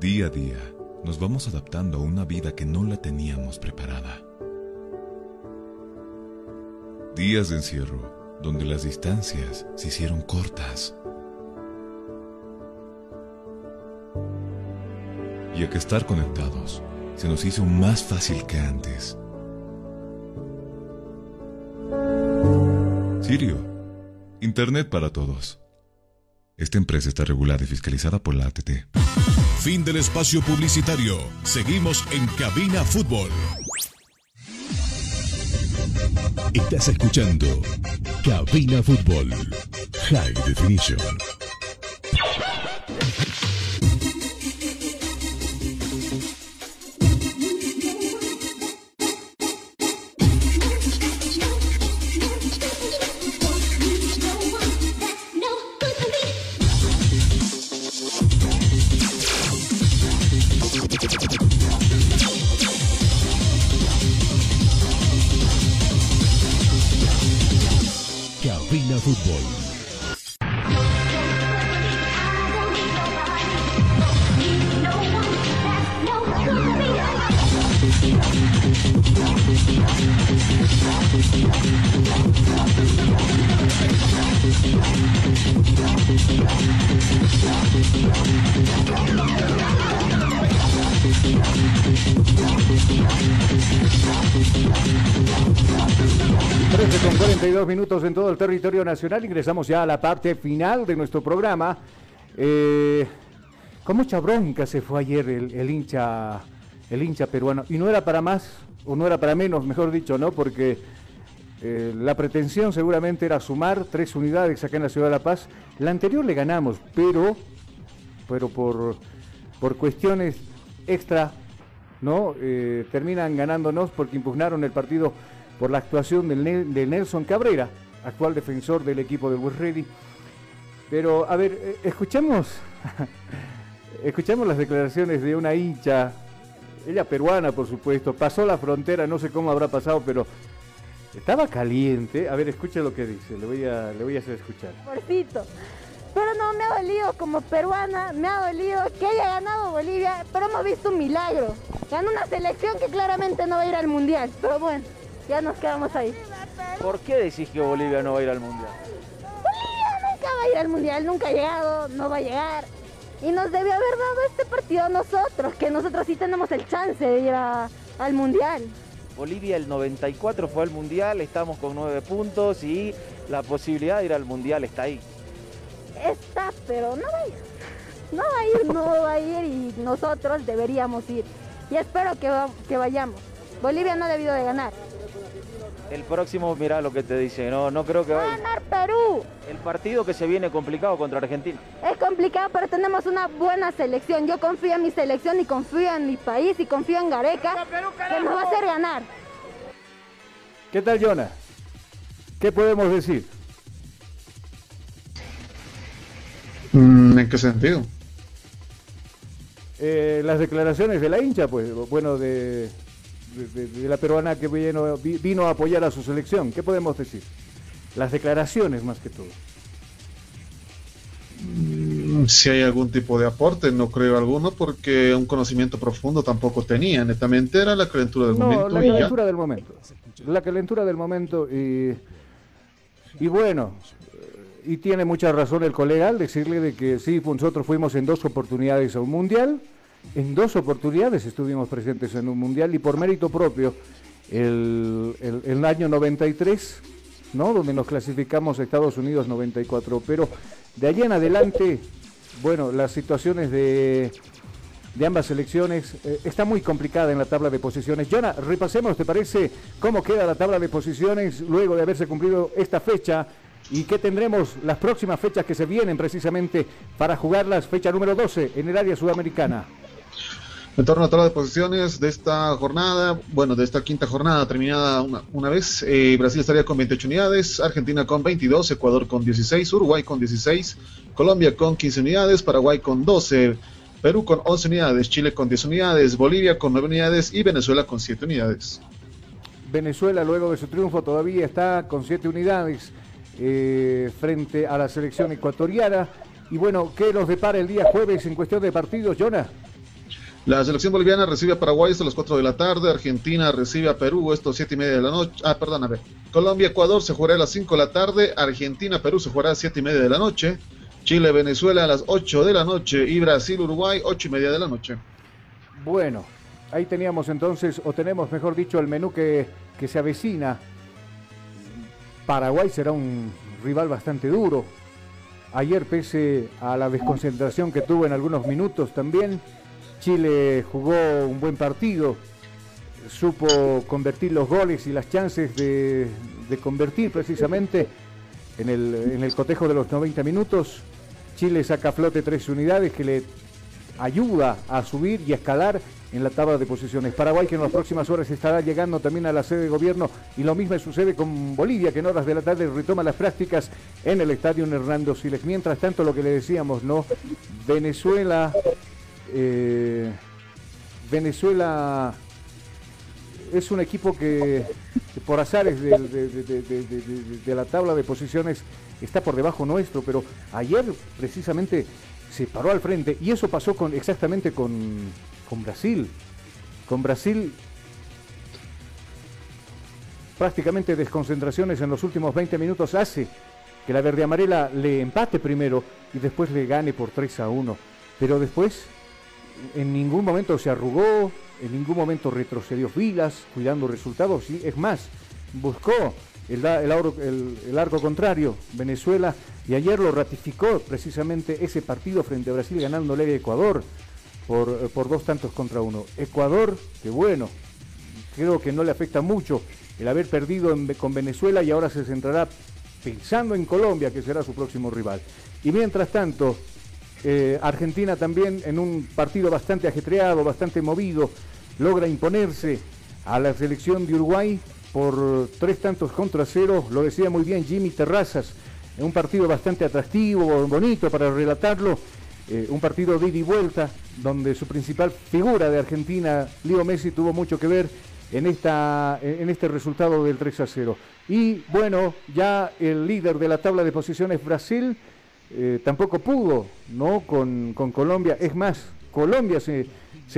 Día a día, nos vamos adaptando a una vida que no la teníamos preparada. Días de encierro, donde las distancias se hicieron cortas. Y a que estar conectados se nos hizo más fácil que antes. Sirio, Internet para todos. Esta empresa está regulada y fiscalizada por la ATT. Fin del espacio publicitario. Seguimos en Cabina Fútbol. Estás escuchando Cabina Fútbol High Definition. En todo el territorio nacional. Ingresamos ya a la parte final de nuestro programa. Eh, con mucha bronca se fue ayer el, el hincha, el hincha peruano. Y no era para más, o no era para menos, mejor dicho, ¿no? Porque eh, la pretensión seguramente era sumar tres unidades acá en la ciudad de La Paz. La anterior le ganamos, pero, pero por, por cuestiones extra, ¿no? Eh, terminan ganándonos porque impugnaron el partido por la actuación de Nelson Cabrera, actual defensor del equipo del West Ready. Pero, a ver, eh, escuchemos, escuchemos las declaraciones de una hincha, ella peruana, por supuesto, pasó la frontera, no sé cómo habrá pasado, pero estaba caliente. A ver, escucha lo que dice, le voy a, le voy a hacer escuchar. Porcito. Pero no me ha dolido como peruana, me ha dolido que haya ganado Bolivia, pero hemos visto un milagro. Ganó una selección que claramente no va a ir al mundial, pero bueno, ya nos quedamos ahí. ¿Por qué decís que Bolivia no va a ir al mundial? Bolivia nunca va a ir al mundial, nunca ha llegado, no va a llegar. Y nos debió haber dado este partido a nosotros, que nosotros sí tenemos el chance de ir a- al mundial. Bolivia el 94 fue al mundial, estamos con nueve puntos y la posibilidad de ir al mundial está ahí. Está, pero no va a ir. No va a ir, no va a ir y nosotros deberíamos ir. Y espero que, que vayamos. Bolivia no ha debido de ganar. El próximo, mirá lo que te dice, no, no creo que Va a vaya. ganar Perú. El partido que se viene complicado contra Argentina. Es complicado, pero tenemos una buena selección. Yo confío en mi selección y confío en mi país y confío en Gareca, que nos va a hacer ganar. ¿Qué tal, Jonah? ¿Qué podemos decir? Mm, ¿En qué sentido? Eh, las declaraciones de la hincha, pues, bueno, de, de- de- la peruana que vino, vi- vino a apoyar a su selección. ¿Qué podemos decir? Las declaraciones más que todo. Mm, Si hay algún tipo de aporte, no creo alguno, porque un conocimiento profundo tampoco tenía. Netamente era la calentura del No, momento la calentura del momento. La calentura del momento y, y bueno, y tiene mucha razón el colega al decirle de que sí, nosotros fuimos en dos oportunidades a un mundial, en dos oportunidades estuvimos presentes en un mundial y por mérito propio, el, el- el año 93, ¿no? Donde nos clasificamos a Estados Unidos 94, pero de allí en adelante, bueno, las situaciones de de ambas selecciones eh, está muy complicada en la tabla de posiciones. Jonah, repasemos, ¿te parece cómo queda la tabla de posiciones luego de haberse cumplido esta fecha? ¿Y qué tendremos las próximas fechas que se vienen precisamente para jugarlas? Fecha número 12 en el área sudamericana. En torno a la tabla de posiciones de esta jornada, bueno, de esta quinta jornada terminada una, una vez, eh, Brasil estaría con 28 unidades, Argentina con 22, Ecuador con 16, Uruguay con 16, Colombia con 15 unidades, Paraguay con 12, Perú con 11 unidades, Chile con 10 unidades, Bolivia con 9 unidades y Venezuela con 7 unidades. Venezuela luego de su triunfo todavía está con 7 unidades eh, frente a la selección ecuatoriana. Y bueno, ¿qué nos depara el día jueves en cuestión de partidos, Jonah? La selección boliviana recibe a Paraguay a las 4 de la tarde, Argentina recibe a Perú esto a 7 y media de la noche, ah, perdón, a ver, Colombia, Ecuador se jugará a las 5 de la tarde, Argentina, Perú se jugará a 7 y media de la noche, Chile, Venezuela a las 8 de la noche y Brasil, Uruguay 8 y media de la noche. Bueno, ahí teníamos entonces, o tenemos mejor dicho, el menú que, que se avecina. Paraguay será un rival bastante duro. Ayer, pese a la desconcentración que tuvo en algunos minutos también, Chile jugó un buen partido, supo convertir los goles y las chances de, convertir precisamente en el, en el cotejo de los 90 minutos. Chile saca a flote tres unidades que le ayuda a subir y a escalar en la tabla de posiciones. Paraguay que en las próximas horas estará llegando también a la sede de gobierno y lo mismo sucede con Bolivia que en horas de la tarde retoma las prácticas en el estadio Hernando Siles. Mientras tanto lo que le decíamos, ¿no? Venezuela, eh, Venezuela es un equipo que, por azares de- de la tabla de posiciones está por debajo nuestro, pero ayer precisamente se paró al frente y eso pasó con exactamente con, con Brasil. Con Brasil prácticamente desconcentraciones en los últimos 20 minutos hace que la verde amarela le empate primero y después le gane por 3 a 1. Pero después en ningún momento se arrugó, en ningún momento retrocedió filas, cuidando resultados, y es más, buscó el, el, arco contrario, Venezuela, y ayer lo ratificó precisamente ese partido frente a Brasil ganándole a Ecuador por, por dos tantos contra uno. Ecuador, que bueno, creo que no le afecta mucho el haber perdido con Venezuela y ahora se centrará pensando en Colombia, que será su próximo rival. Y mientras tanto, eh, Argentina también en un partido bastante ajetreado, bastante movido, logra imponerse a la selección de Uruguay por tres tantos contra cero, lo decía muy bien Jimmy Terrazas, en un partido bastante atractivo, bonito para relatarlo, eh, un partido de ida y vuelta, donde su principal figura de Argentina, Leo Messi, tuvo mucho que ver en, esta, en este resultado del 3 a 0. Y bueno, ya el líder de la tabla de posiciones, Brasil, eh, tampoco pudo, ¿no? Con, con Colombia. Es más, Colombia se,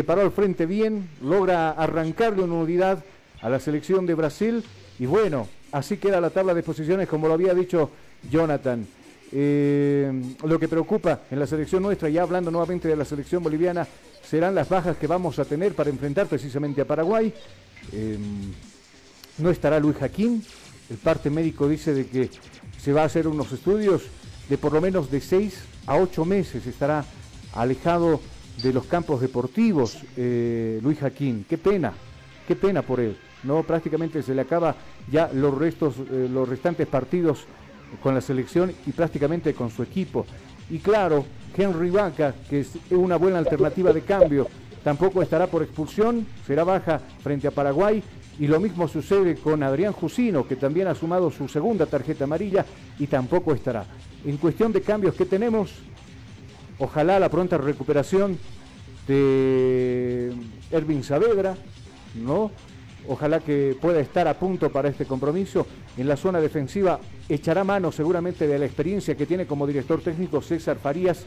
paró al frente bien, logra arrancarle una unidad a la selección de Brasil. Y bueno, así queda la tabla de posiciones, como lo había dicho Jonathan. Eh, lo que preocupa en la selección nuestra, ya hablando nuevamente de la selección boliviana, serán las bajas que vamos a tener para enfrentar precisamente a Paraguay. Eh, no estará Luis Jaquín. El parte médico dice de que se va a hacer unos estudios de por lo menos de 6 a 8 meses. Estará alejado de los campos deportivos eh, Luis Jaquín. Qué pena, qué pena por él. No, prácticamente se le acaba ya los restos, eh, los restantes partidos con la selección y prácticamente con su equipo. Y claro, Henry Vaca, que es una buena alternativa de cambio, tampoco estará por expulsión, será baja frente a Paraguay. Y lo mismo sucede con Adrián Jusino, que también ha sumado su segunda tarjeta amarilla y tampoco estará. En cuestión de cambios que tenemos, ojalá la pronta recuperación de Ervin Saavedra, ¿no? Ojalá que pueda estar a punto para este compromiso. En la zona defensiva echará mano seguramente de la experiencia que tiene como director técnico César Farías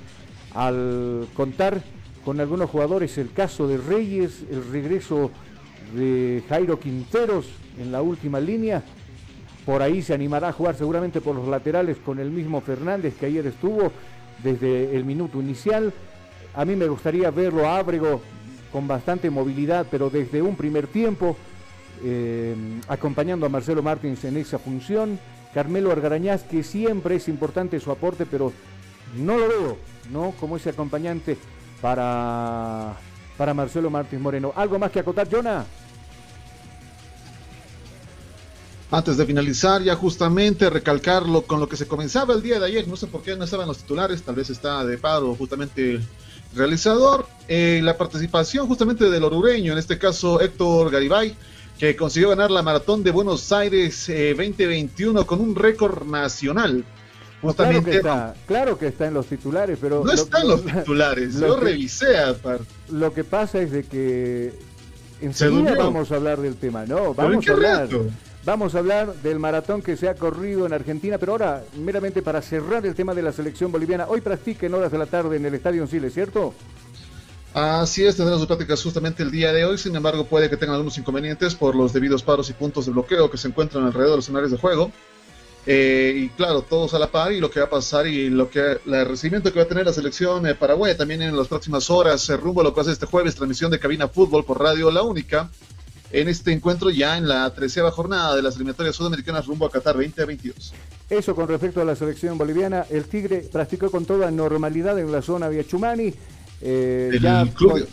al contar con algunos jugadores, el caso de Reyes, el regreso de Jairo Quinteros en la última línea. Por ahí se animará a jugar seguramente por los laterales con el mismo Fernández que ayer estuvo desde el minuto inicial. A mí me gustaría verlo a Ábrego con bastante movilidad, pero desde un primer tiempo, eh, acompañando a Marcelo Martins en esa función. Carmelo Argarañaz, que siempre es importante su aporte, pero no lo veo, ¿no? Como ese acompañante para, para Marcelo Martins Moreno. ¿Algo más que acotar, Jonah? Antes de finalizar, ya justamente recalcarlo con lo que se comenzaba el día de ayer, no sé por qué no estaban los titulares, tal vez está de paro justamente el realizador, eh, la participación justamente del orureño, en este caso Héctor Garibay, que consiguió ganar la maratón de Buenos Aires eh, 2021 con un récord nacional. Justamente, claro, que está, claro que está en los titulares, pero... No está en los titulares, lo yo que, revisé aparte. Lo que pasa es de que enseguida vamos a hablar del tema, ¿no? Vamos a hablar. Rato? Vamos a hablar del maratón que se ha corrido en Argentina, pero ahora, meramente para cerrar el tema de la selección boliviana, hoy practica en horas de la tarde en el Estadio Chile, ¿cierto? Así es, tendrán sus prácticas justamente el día de hoy, sin embargo puede que tengan algunos inconvenientes por los debidos paros y puntos de bloqueo que se encuentran alrededor de los escenarios de juego. Eh, y claro, todos a la par y lo que va a pasar y lo que el recibimiento que va a tener la selección eh, paraguaya también en las próximas horas, eh, rumbo a lo que ser este jueves, transmisión de cabina fútbol por Radio La Única en este encuentro ya en la treceava jornada de las eliminatorias sudamericanas rumbo a Qatar 2022. Eso con respecto a la selección boliviana, el Tigre practicó con toda normalidad en la zona de Achumani. Eh, ya club...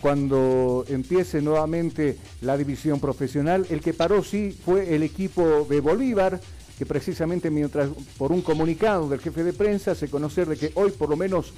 cuando empiece nuevamente la división profesional, el que paró sí fue el equipo de Bolívar, que precisamente mientras por un comunicado del jefe de prensa se conocer de que hoy por lo menos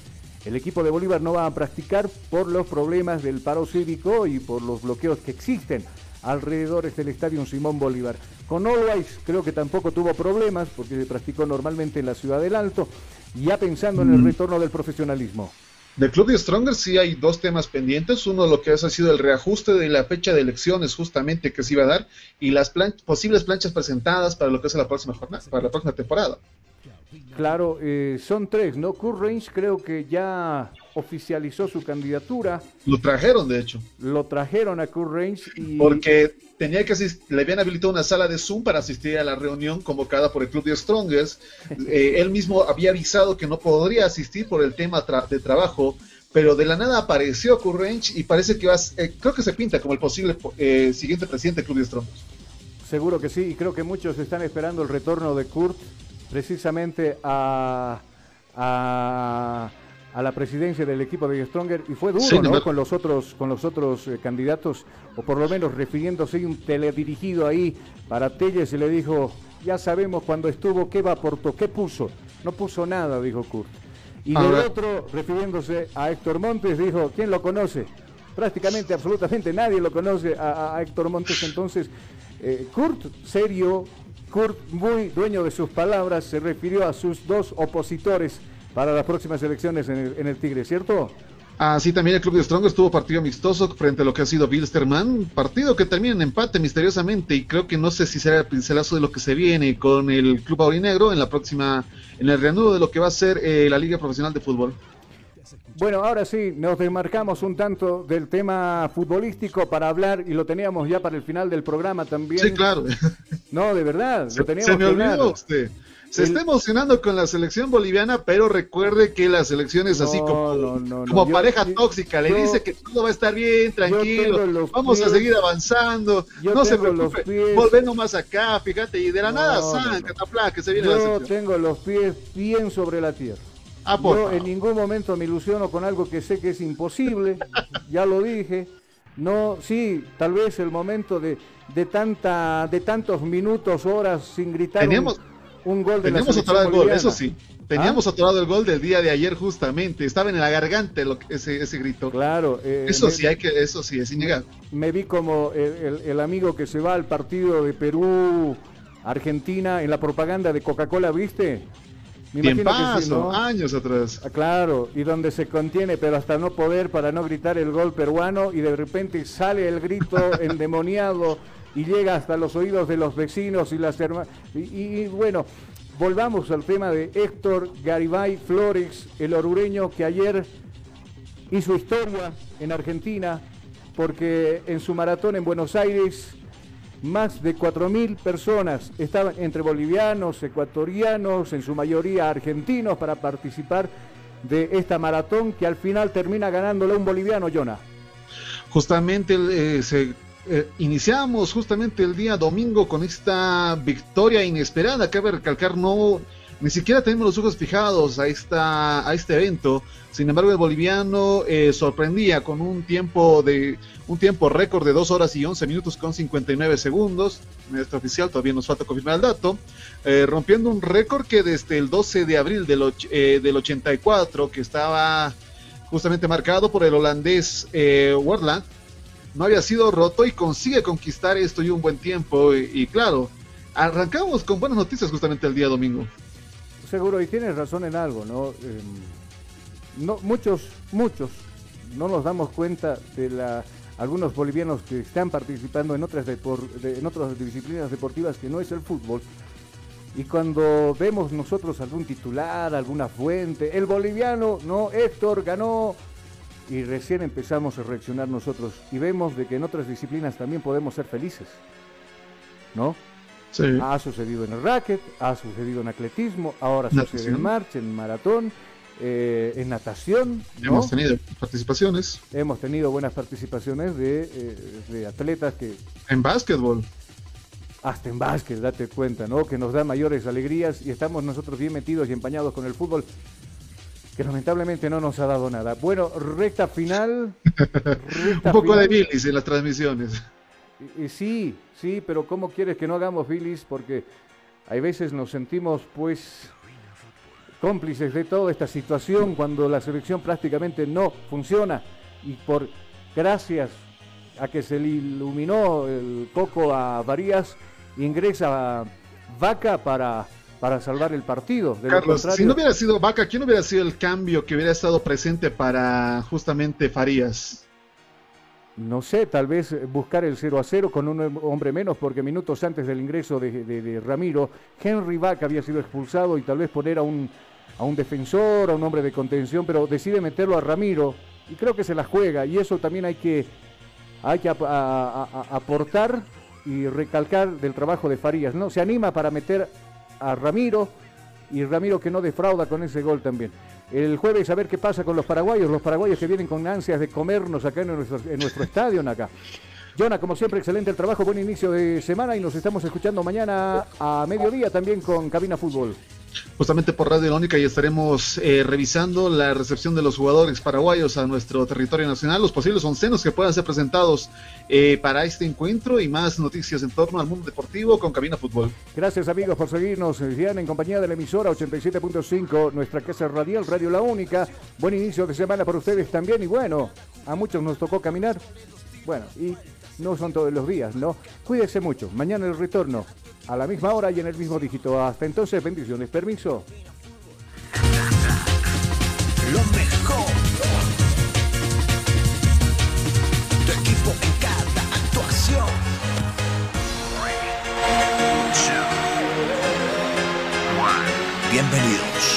el equipo de Bolívar no va a practicar por los problemas del paro cívico y por los bloqueos que existen alrededor del estadio Simón Bolívar. Con Always creo que tampoco tuvo problemas porque se practicó normalmente en la ciudad del Alto, ya pensando en el retorno del profesionalismo. Del club de Stronger sí hay dos temas pendientes. Uno, lo que ha sido el reajuste de la fecha de elecciones justamente que se iba a dar y las plan posibles planchas presentadas para lo que es la próxima jornada, para la próxima temporada. Claro, eh, son tres, ¿no? Kurt Range creo que ya oficializó su candidatura. Lo trajeron, de hecho. Lo trajeron a Kurt Range y... Porque tenía que le habían habilitado una sala de Zoom para asistir a la reunión convocada por el Club de Strongers. Eh, él mismo había avisado que no podría asistir por el tema de trabajo, pero de la nada apareció Kurt Range y parece que va, eh, creo que se pinta como el posible siguiente presidente del Club de Strongers. Seguro que sí, y creo que muchos están esperando el retorno de Kurt precisamente a, a, la presidencia del equipo de Stronger y fue duro ¿no? con los otros con los otros eh, candidatos o por lo menos refiriéndose un teledirigido ahí para Telles y le dijo ya sabemos cuando estuvo qué aportó qué puso no puso nada dijo Kurt. Y del otro refiriéndose a Héctor Montes dijo quién lo conoce prácticamente absolutamente nadie lo conoce a, Héctor Montes. Entonces eh, Kurt serio Kurt, muy dueño de sus palabras, se refirió a sus dos opositores para las próximas elecciones en el, Tigre, ¿cierto? Así también el Club de Strong estuvo partido amistoso frente a lo que ha sido Bilsterman, partido que termina en empate misteriosamente y creo que no sé si será el pincelazo de lo que se viene con el Club Aurinegro en la próxima, en el reanudo de lo que va a ser eh, la Liga Profesional de Fútbol. Bueno, ahora sí, nos demarcamos un tanto del tema futbolístico para hablar, y lo teníamos ya para el final del programa también. Sí, claro. No, de verdad, lo teníamos se me olvidó usted. Se está emocionando con la selección boliviana, pero recuerde que la selección es así como, como pareja tóxica. Le dice que todo va a estar bien, tranquilo, vamos a seguir avanzando, no se preocupe, volviendo más acá, fíjate, y de la nada, san, que se viene Yo tengo los pies bien sobre la tierra. Ah, Yo en ningún momento me ilusiono con algo que sé que es imposible, ya lo dije. No, sí, tal vez el momento de, de tanta, de tantos minutos, horas sin gritar teníamos, un, gol de teníamos atorado el gol, eso sí. Teníamos ¿Ah? atorado el gol del día de ayer justamente, estaba en la garganta lo, ese, ese grito. Claro. Eh, eso sí, hay que, eso sí, es innegable. Me vi como el, el amigo que se va al partido de Perú, Argentina, en la propaganda de Coca-Cola, ¿viste? Me Tiempazo, sí, ¿no? años atrás. Ah, Claro, y donde se contiene, pero hasta no poder para no gritar el gol peruano y de repente sale el grito endemoniado y llega hasta los oídos de los vecinos y las hermanas. Y, y- y bueno, volvamos al tema de Héctor Garibay Flores, el orureño que ayer hizo historia en Argentina porque en su maratón en Buenos Aires más de 4.000 personas estaban entre bolivianos, ecuatorianos, en su mayoría argentinos, para participar de esta maratón que al final termina ganándole un boliviano, Jonah. Justamente eh, se, eh, iniciamos justamente el día domingo con esta victoria inesperada. Cabe recalcar, no, ni siquiera tenemos los ojos fijados a, esta, a este evento. Sin embargo, el boliviano eh, sorprendía con un tiempo de un tiempo récord de 2 horas y 11 minutos con 59 segundos. Este oficial todavía nos falta confirmar el dato. eh, rompiendo un récord que desde el 12 de abril del, eh, del 84, que estaba justamente marcado por el holandés eh, no había sido roto y consigue conquistar esto y un buen tiempo. Y claro, arrancamos con buenas noticias justamente el día domingo. Seguro, y tienes razón en algo, ¿no? Eh, no muchos, muchos no nos damos cuenta de la algunos bolivianos que están participando en otras depor- de- en otras disciplinas deportivas que no es el fútbol. Y cuando vemos nosotros algún titular, alguna fuente, el boliviano, no, Héctor ganó, y recién empezamos a reaccionar nosotros y vemos de que en otras disciplinas también podemos ser felices, ¿no? Sí. Ha sucedido en el racket, ha sucedido en atletismo, ahora sucede en marcha, en maratón, eh, en natación. ¿no? Hemos tenido participaciones Hemos tenido buenas participaciones de, eh, de atletas que en básquetbol. hasta en básquet, date cuenta, ¿no? Que nos da mayores alegrías y estamos nosotros bien metidos y empañados con el fútbol, que lamentablemente no nos ha dado nada. Bueno, recta final. recta Un poco de bilis en las transmisiones. Y, y sí, sí, pero ¿cómo quieres que no hagamos bilis? Porque hay veces nos sentimos, pues, cómplices de toda esta situación cuando la selección prácticamente no funciona y por gracias a que se le iluminó el coco a Varías, ingresa Vaca para, para salvar el partido. De lo Carlos, si no hubiera sido Vaca, ¿quién hubiera sido el cambio que hubiera estado presente para justamente Farías? No sé, tal vez eh, buscar el 0 a 0 con un hombre menos, porque minutos antes del ingreso de, Ramiro, Henry Vaca había sido expulsado y tal vez poner a un, a un defensor, a un hombre de contención, pero decide meterlo a Ramiro y creo que se la juega y eso también hay que, hay que aportar y recalcar del trabajo de Farías. ¿no? Se anima para meter a Ramiro y Ramiro que no defrauda con ese gol también. El jueves a ver qué pasa con los paraguayos, los paraguayos que vienen con ansias de comernos acá en nuestro, en estadio acá. Jonah, como siempre, excelente el trabajo, buen inicio de semana y nos estamos escuchando mañana a mediodía también con Cabina Fútbol. Justamente por Radio Lónica y estaremos eh, revisando la recepción de los jugadores paraguayos a nuestro territorio nacional, los posibles oncenos que puedan ser presentados eh, para este encuentro y más noticias en torno al mundo deportivo con Cabina Fútbol. Gracias amigos por seguirnos, eh, ya en compañía de la emisora 87.5, nuestra casa radial, Radio La Única. Buen inicio de semana para ustedes también y bueno, a muchos nos tocó caminar. Bueno, y no son todos los días, ¿no? Cuídense mucho. Mañana el retorno a la misma hora y en el mismo dígito. Hasta entonces, bendiciones. Permiso. Lo mejor. Tu equipo en cada actuación. Bienvenidos.